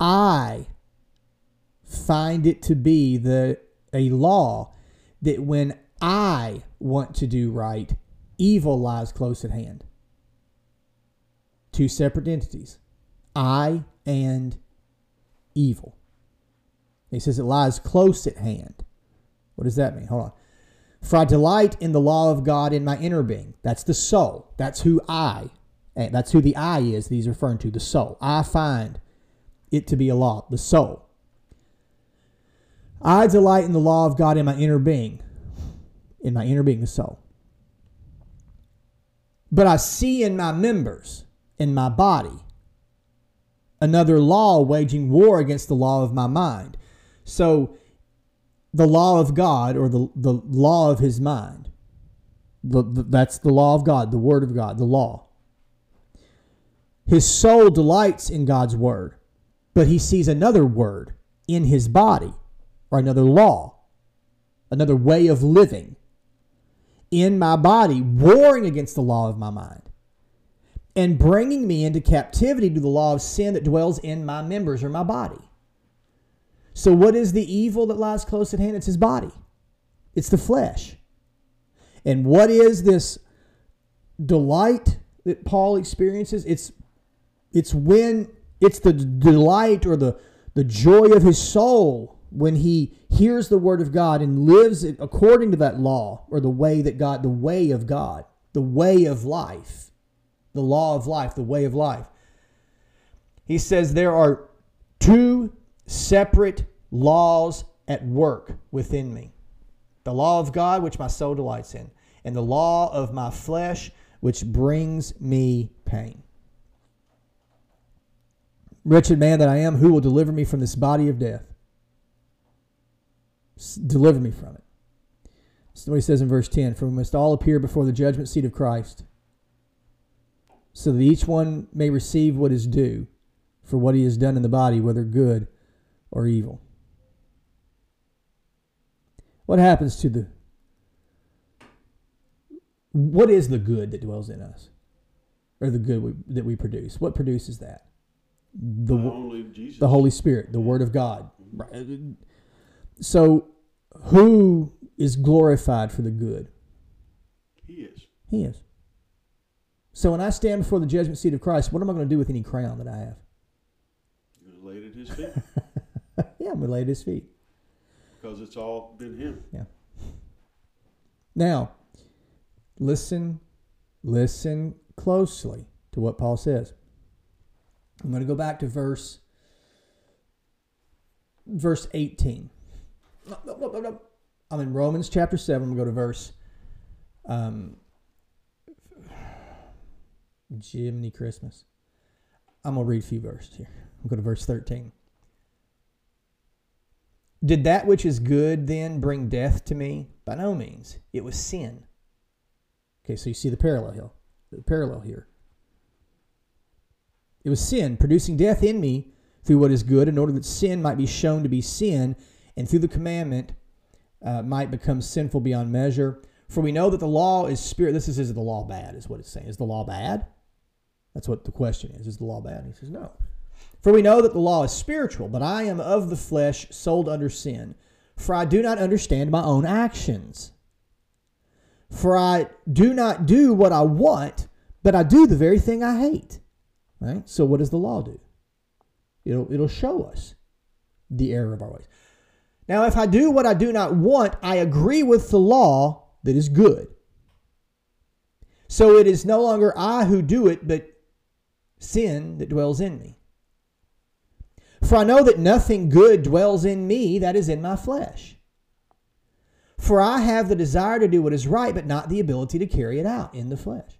I find it to be the a law that when I want to do right, evil lies close at hand. Two separate entities. I and evil. He says it lies close at hand. What does that mean? Hold on. For I delight in the law of God in my inner being. That's the soul. That's who I. Eh, that's who the I is that he's referring to, the soul. I find it to be a law, the soul. I delight in the law of God in my inner being, in my inner being, the soul. But I see in my members, in my body, another law waging war against the law of my mind. So, the law of God, or the, the law of his mind, the, the, that's the law of God, the word of God, the law. His soul delights in God's word but he sees another word in his body, or another law, another way of living in my body, warring against the law of my mind, and bringing me into captivity to the law of sin that dwells in my members or my body. So, what is the evil that lies close at hand? It's his body, it's the flesh. And what is this delight that Paul experiences? It's it's when it's the delight or the, the joy of his soul when he hears the word of God and lives according to that law or the way that God, the way of God, the way of life, the law of life, the way of life. He says there are two separate laws at work within me. The law of God, which my soul delights in, and the law of my flesh, which brings me pain. Wretched man that I am, who will deliver me from this body of death? Deliver me from it. That's what he says in verse 10 For we must all appear before the judgment seat of Christ, so that each one may receive what is due for what he has done in the body, whether good or evil. What happens to the. What is the good that dwells in us? Or the good we, that we produce? What produces that? The, the Holy Spirit, the Word of God. Mm-hmm. So, who is glorified for the good? He is. He is. So, when I stand before the judgment seat of Christ, what am I going to do with any crown that I have? You're it at his feet *laughs* yeah, I'm going to lay at his feet. because it's all been him. Yeah. Now, listen, listen closely to what Paul says. I'm going to go back to verse verse 18. No, no, no, no, no. I'm in Romans chapter 7. I'm going to go to verse um Jiminy Christmas. I'm going to read a few verses here. I'm going to verse 13. Did that which is good then bring death to me? By no means. It was sin. Okay, so you see the parallel here. The parallel here. It was sin producing death in me through what is good, in order that sin might be shown to be sin, and through the commandment uh, might become sinful beyond measure. For we know that the law is spirit. This is, is the law bad? Is what it's saying. Is the law bad? That's what the question is. Is the law bad? And he says no. For we know that the law is spiritual, but I am of the flesh, sold under sin. For I do not understand my own actions. For I do not do what I want, but I do the very thing I hate. Right? So what does the law do? It'll, it'll show us the error of our ways. Now, if I do what I do not want, I agree with the law that is good. So it is no longer I who do it, but sin that dwells in me. For I know that nothing good dwells in me that is in my flesh. For I have the desire to do what is right, but not the ability to carry it out in the flesh.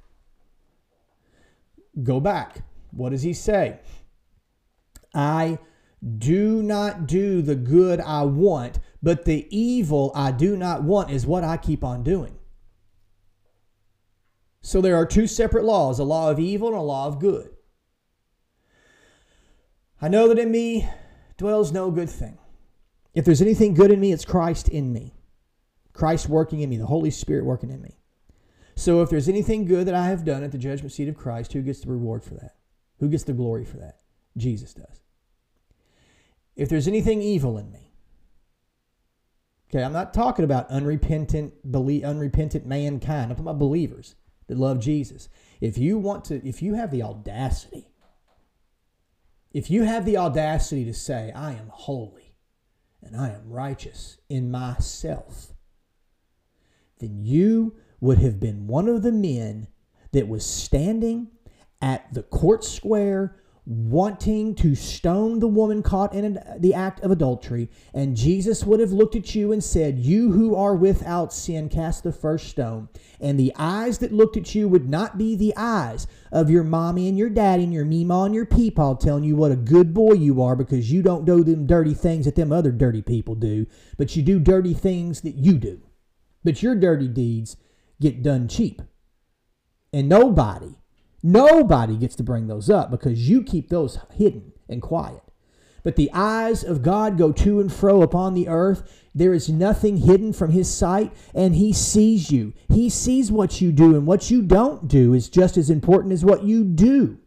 Go back. What does he say? I do not do the good I want, but the evil I do not want is what I keep on doing. So there are two separate laws a law of evil and a law of good. I know that in me dwells no good thing. If there's anything good in me, it's Christ in me. Christ working in me, the Holy Spirit working in me. So if there's anything good that I have done at the judgment seat of Christ, who gets the reward for that? Who gets the glory for that? Jesus does. If there's anything evil in me, okay, I'm not talking about unrepentant, unrepentant mankind. I'm talking about believers that love Jesus. If you want to, if you have the audacity, if you have the audacity to say, I am holy and I am righteous in myself, then you would have been one of the men that was standing at the court square wanting to stone the woman caught in the act of adultery, and Jesus would have looked at you and said, You who are without sin, cast the first stone. And the eyes that looked at you would not be the eyes of your mommy and your daddy and your meemaw and your peepaw telling you what a good boy you are because you don't do them dirty things that them other dirty people do, but you do dirty things that you do. But your dirty deeds get done cheap. And nobody Nobody gets to bring those up because you keep those hidden and quiet. But the eyes of God go to and fro upon the earth. There is nothing hidden from his sight, and he sees you. He sees what you do, and what you don't do is just as important as what you do.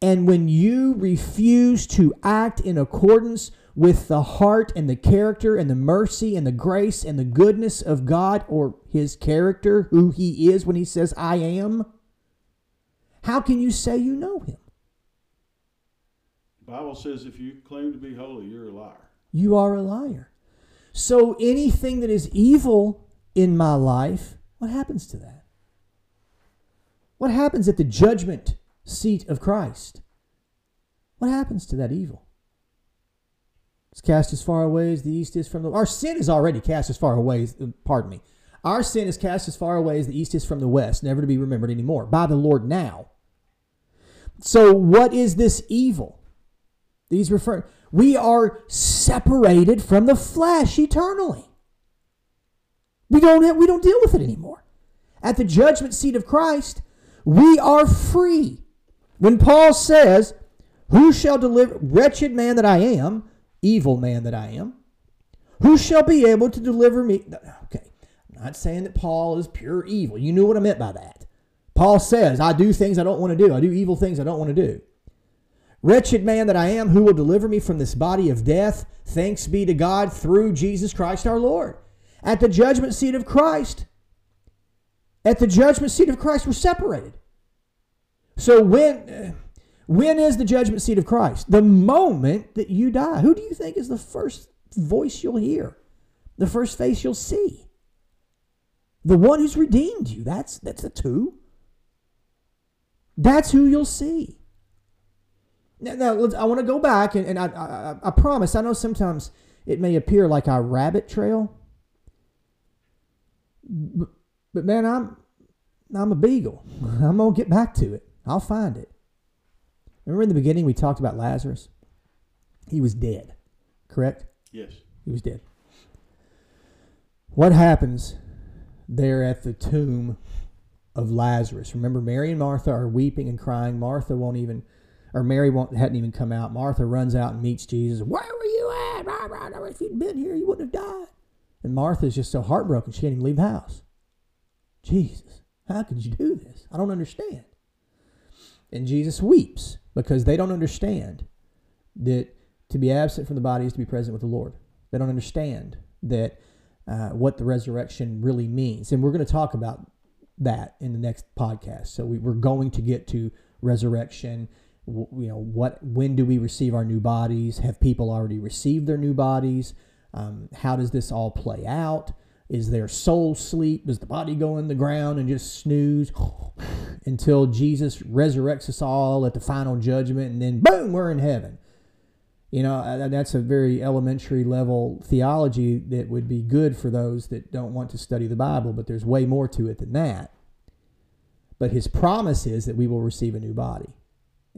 And when you refuse to act in accordance with the heart and the character and the mercy and the grace and the goodness of God or his character, who he is when he says, I am, how can you say you know him? The Bible says if you claim to be holy, you're a liar. You are a liar. So anything that is evil in my life, what happens to that? What happens at the judgment seat of Christ? What happens to that evil? Cast as far away as the east is from the our sin is already cast as far away as pardon me. Our sin is cast as far away as the east is from the west, never to be remembered anymore by the Lord now. So what is this evil? These refer we are separated from the flesh eternally. We don't have, we don't deal with it anymore. At the judgment seat of Christ, we are free. When Paul says, "Who shall deliver wretched man that I am, evil man that I am, who shall be able to deliver me?" Okay. I'm not saying that Paul is pure evil. You knew what I meant by that. Paul says, "I do things I don't want to do. I do evil things I don't want to do." Wretched man that I am, who will deliver me from this body of death? Thanks be to God through Jesus Christ our Lord. At the judgment seat of Christ, at the judgment seat of Christ, we're separated. So when when is the judgment seat of Christ? The moment that you die. Who do you think is the first voice you'll hear? The first face you'll see? The one who's redeemed you. That's that's the two. That's who you'll see. Now, now I want to go back, and, and I, I, I promise, I know sometimes it may appear like a rabbit trail, but, but man, I'm I'm a beagle. *laughs* I'm gonna get back to it. I'll find it. Remember in the beginning we talked about Lazarus? He was dead, correct? Yes. He was dead. What happens there at the tomb of Lazarus? Remember, Mary and Martha are weeping and crying. Martha won't even or Mary won't, hadn't even come out. Martha runs out and meets Jesus. Where were you at? If you'd been here, you wouldn't have died. And Martha's just so heartbroken, she can't even leave the house. Jesus, how could you do this? I don't understand. And Jesus weeps because they don't understand that to be absent from the body is to be present with the Lord. They don't understand that uh, what the resurrection really means. And we're going to talk about that in the next podcast. So we, we're going to get to resurrection you know what when do we receive our new bodies have people already received their new bodies um, how does this all play out is there soul sleep does the body go in the ground and just snooze *sighs* until jesus resurrects us all at the final judgment and then boom we're in heaven you know uh, that's a very elementary level theology that would be good for those that don't want to study the bible but there's way more to it than that but his promise is that we will receive a new body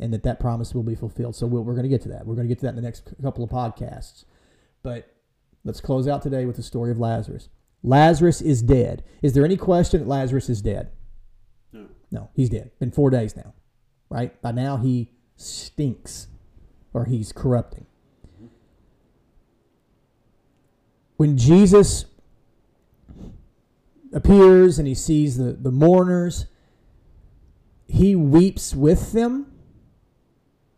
and that that promise will be fulfilled. So we we are going to get to that. We're going to get to that in the next couple of podcasts. But let's close out today with the story of Lazarus. Lazarus is dead. Is there any question that Lazarus is dead? No. No, he's dead. Been four days now, right? By now he stinks or he's corrupting. When Jesus appears and he sees the, the mourners, he weeps with them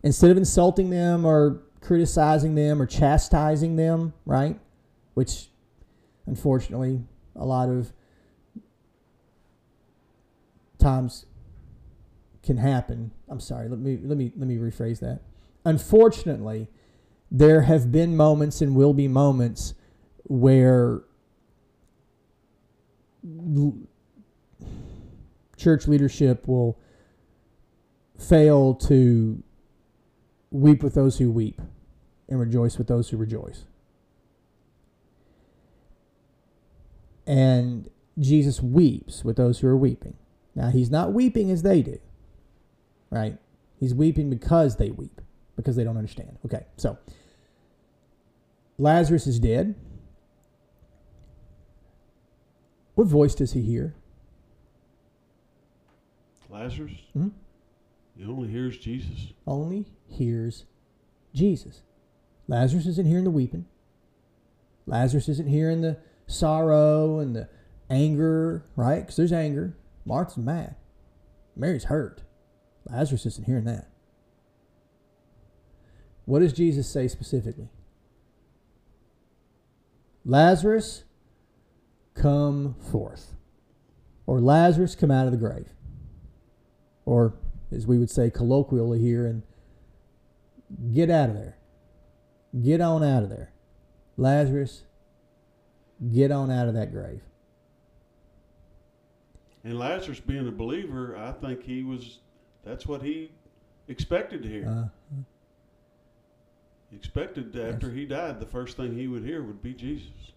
instead of insulting them or criticizing them or chastising them, right? Which unfortunately a lot of times can happen. I'm sorry, let me let me let me rephrase that. Unfortunately, there have been moments and will be moments where church leadership will fail to Weep with those who weep, and rejoice with those who rejoice. And Jesus weeps with those who are weeping. Now, he's not weeping as they do, right? He's weeping because they weep, because they don't understand. Okay, so Lazarus is dead. What voice does he hear? Lazarus? Mm-hmm. He only hears Jesus. Only hears Jesus. Lazarus isn't hearing the weeping. Lazarus isn't hearing the sorrow and the anger, right? Because there's anger. Martha's mad. Mary's hurt. Lazarus isn't hearing that. What does Jesus say specifically? Lazarus, come forth. Or Lazarus, come out of the grave. Or, as we would say colloquially here, and get out of there. Get on out of there. Lazarus, get on out of that grave. And Lazarus, being a believer, I think he was, that's what he expected to hear. Uh, he expected that after he died, the first thing he would hear would be Jesus.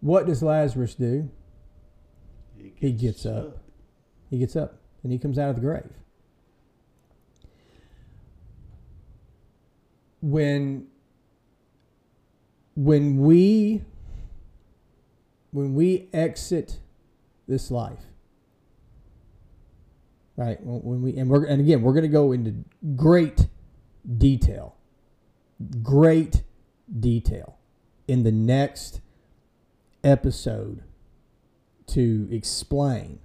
what does Lazarus do? He He gets up. He gets up and he comes out of the grave. When when we when we exit this life, right? When we and we're and again we're going to go into great detail, great detail in the next episode to explain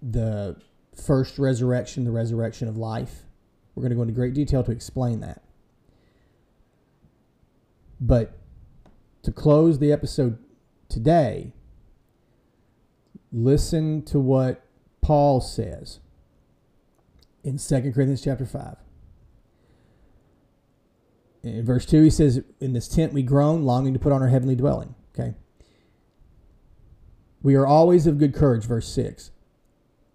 the first resurrection, the resurrection of life. We're going to go into great detail to explain that. But to close the episode today, listen to what Paul says in 2 Corinthians chapter 5. In verse 2, he says, In this tent we groan, longing to put on our heavenly dwelling. Okay. We are always of good courage, verse 6.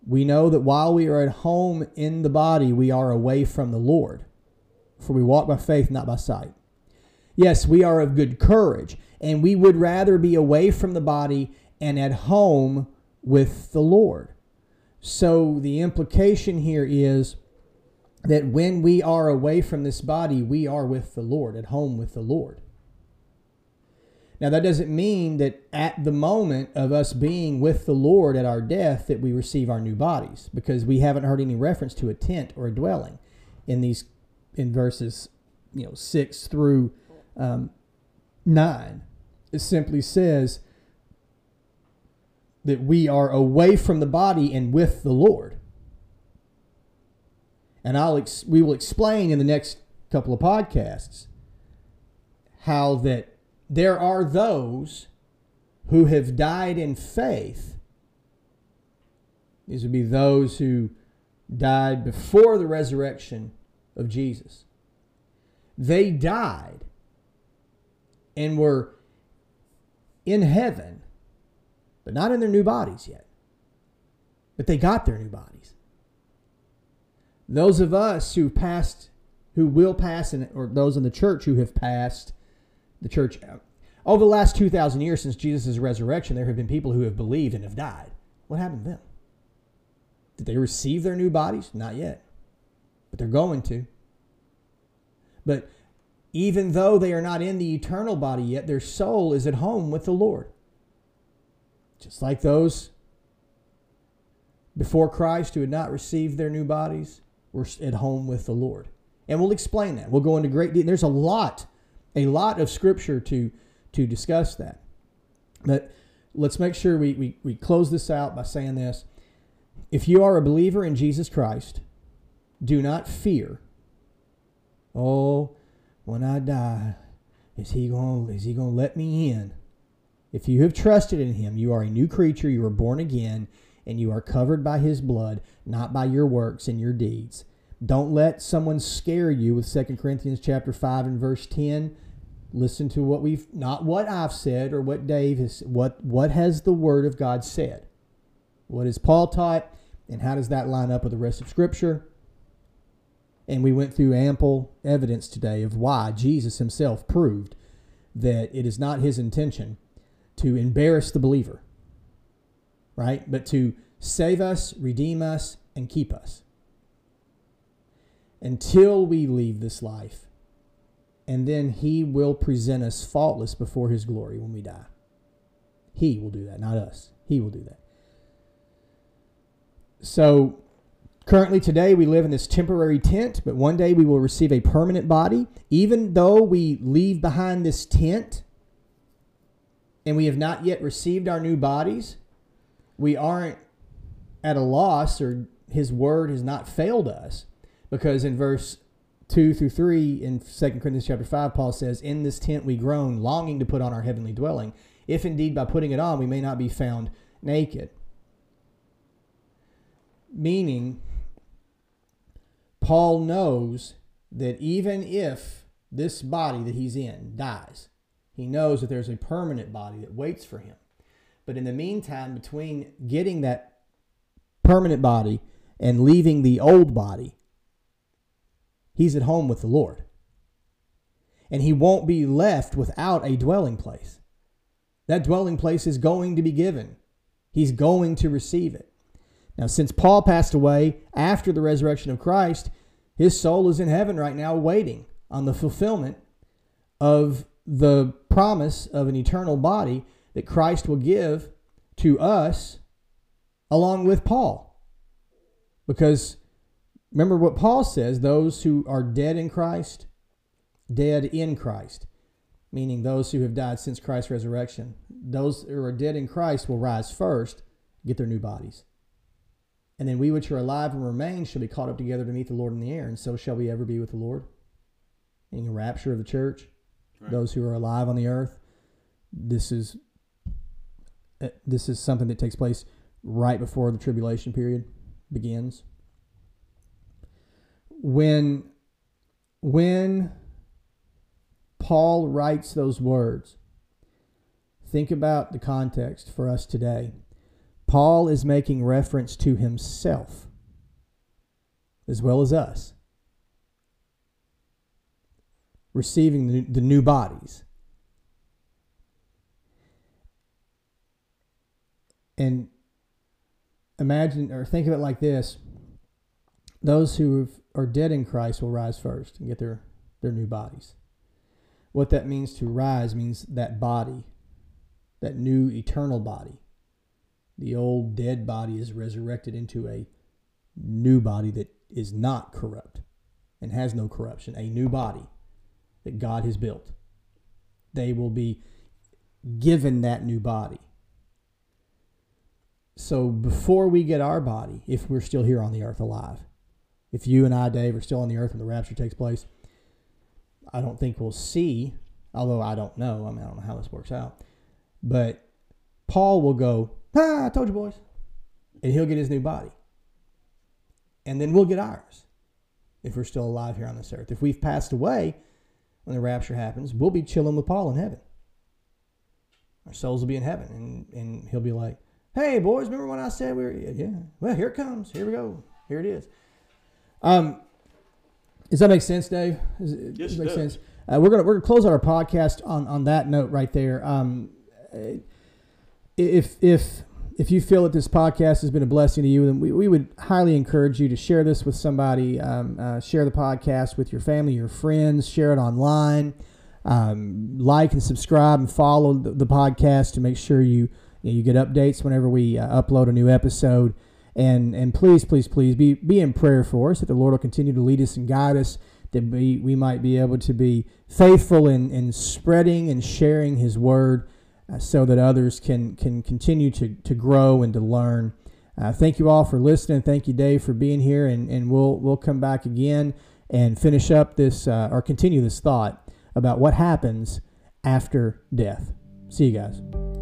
We know that while we are at home in the body, we are away from the Lord. For we walk by faith, not by sight. Yes, we are of good courage, and we would rather be away from the body and at home with the Lord. So the implication here is that when we are away from this body, we are with the Lord, at home with the Lord. Now, that doesn't mean that at the moment of us being with the Lord at our death that we receive our new bodies, because we haven't heard any reference to a tent or a dwelling in these in verses, you know, six through um, nine. It simply says that we are away from the body and with the Lord. And I'll ex- we will explain in the next couple of podcasts how that there are those who have died in faith. These would be those who died before the resurrection of Jesus. They died and were in heaven, but not in their new bodies yet. But they got their new bodies. Those of us who passed, who will pass, in, or those in the church who have passed the church uh, over the last 2,000 years since Jesus' resurrection, there have been people who have believed and have died. What happened to them? Did they receive their new bodies? Not yet. But they're going to. But even though they are not in the eternal body yet, their soul is at home with the Lord. Just like those before Christ who had not received their new bodies were at home with the Lord. And we'll explain that. We'll go into great detail. There's a lot, a lot of scripture to to discuss that. But let's make sure we, we, we close this out by saying this. If you are a believer in Jesus Christ, do not fear. Oh, when I die, is he going is he going to let me in? If you have trusted in him, you are a new creature, you are born again, and you are covered by his blood, not by your works and your deeds. Don't let someone scare you with 2 Corinthians chapter 5 and verse 10 listen to what we've not what I've said or what Dave has what what has the word of God said? What is Paul taught and how does that line up with the rest of scripture? And we went through ample evidence today of why Jesus himself proved that it is not his intention to embarrass the believer, right? But to save us, redeem us, and keep us until we leave this life and then he will present us faultless before his glory when we die. He will do that, not us. He will do that. So, currently today we live in this temporary tent, but one day we will receive a permanent body. Even though we leave behind this tent and we have not yet received our new bodies, we aren't at a loss or his word has not failed us because in verse 2 through 3 in 2 Corinthians chapter 5, Paul says, In this tent we groan, longing to put on our heavenly dwelling, if indeed by putting it on we may not be found naked. Meaning, Paul knows that even if this body that he's in dies, he knows that there's a permanent body that waits for him. But in the meantime, between getting that permanent body and leaving the old body, he's at home with the Lord. And he won't be left without a dwelling place. That dwelling place is going to be given, he's going to receive it. Now, since Paul passed away after the resurrection of Christ, his soul is in heaven right now, waiting on the fulfillment of the promise of an eternal body that Christ will give to us along with Paul. Because remember what Paul says those who are dead in Christ, dead in Christ, meaning those who have died since Christ's resurrection, those who are dead in Christ will rise first, get their new bodies. And then we which are alive and remain shall be caught up together to meet the Lord in the air, and so shall we ever be with the Lord. In the rapture of the church, right. those who are alive on the earth. This is uh, this is something that takes place right before the tribulation period begins. When when Paul writes those words, think about the context for us today. Paul is making reference to himself as well as us receiving the, new bodies. And imagine or think of it like this those who are dead in Christ will rise first and get their, their new bodies. What that means to rise means that body, that new eternal body. The old dead body is resurrected into a new body that is not corrupt and has no corruption, a new body that God has built. They will be given that new body. So before we get our body, if we're still here on the earth alive, if you and I, Dave, are still on the earth when the rapture takes place, I don't think we'll see, although I don't know. I mean, I don't know how this works out. But Paul will go, ah, I told you, boys. And he'll get his new body. And then we'll get ours if we're still alive here on this earth. If we've passed away when the rapture happens, we'll be chilling with Paul in heaven. Our souls will be in heaven. And, and he'll be like, hey, boys, remember when I said we were, yeah, well, here it comes. Here we go. Here it is. Um, does that make sense, Dave? Does it, yes, does it make sense? Uh, we're gonna we're gonna close out our podcast on on that note right there. Um, if if if you feel that this podcast has been a blessing to you, then we, we would highly encourage you to share this with somebody. Um, uh, share the podcast with your family, your friends. Share it online. Um, like and subscribe and follow the, the podcast to make sure you you, know, you get updates whenever we uh, upload a new episode. And and please, please, please be be in prayer for us that the Lord will continue to lead us and guide us. That we, we might be able to be faithful in, in spreading and sharing His word, uh, so that others can can continue to to grow and to learn. Uh, thank you all for listening. Thank you, Dave, for being here, and, and we'll we'll come back again and finish up this uh, or continue this thought about what happens after death. See you guys.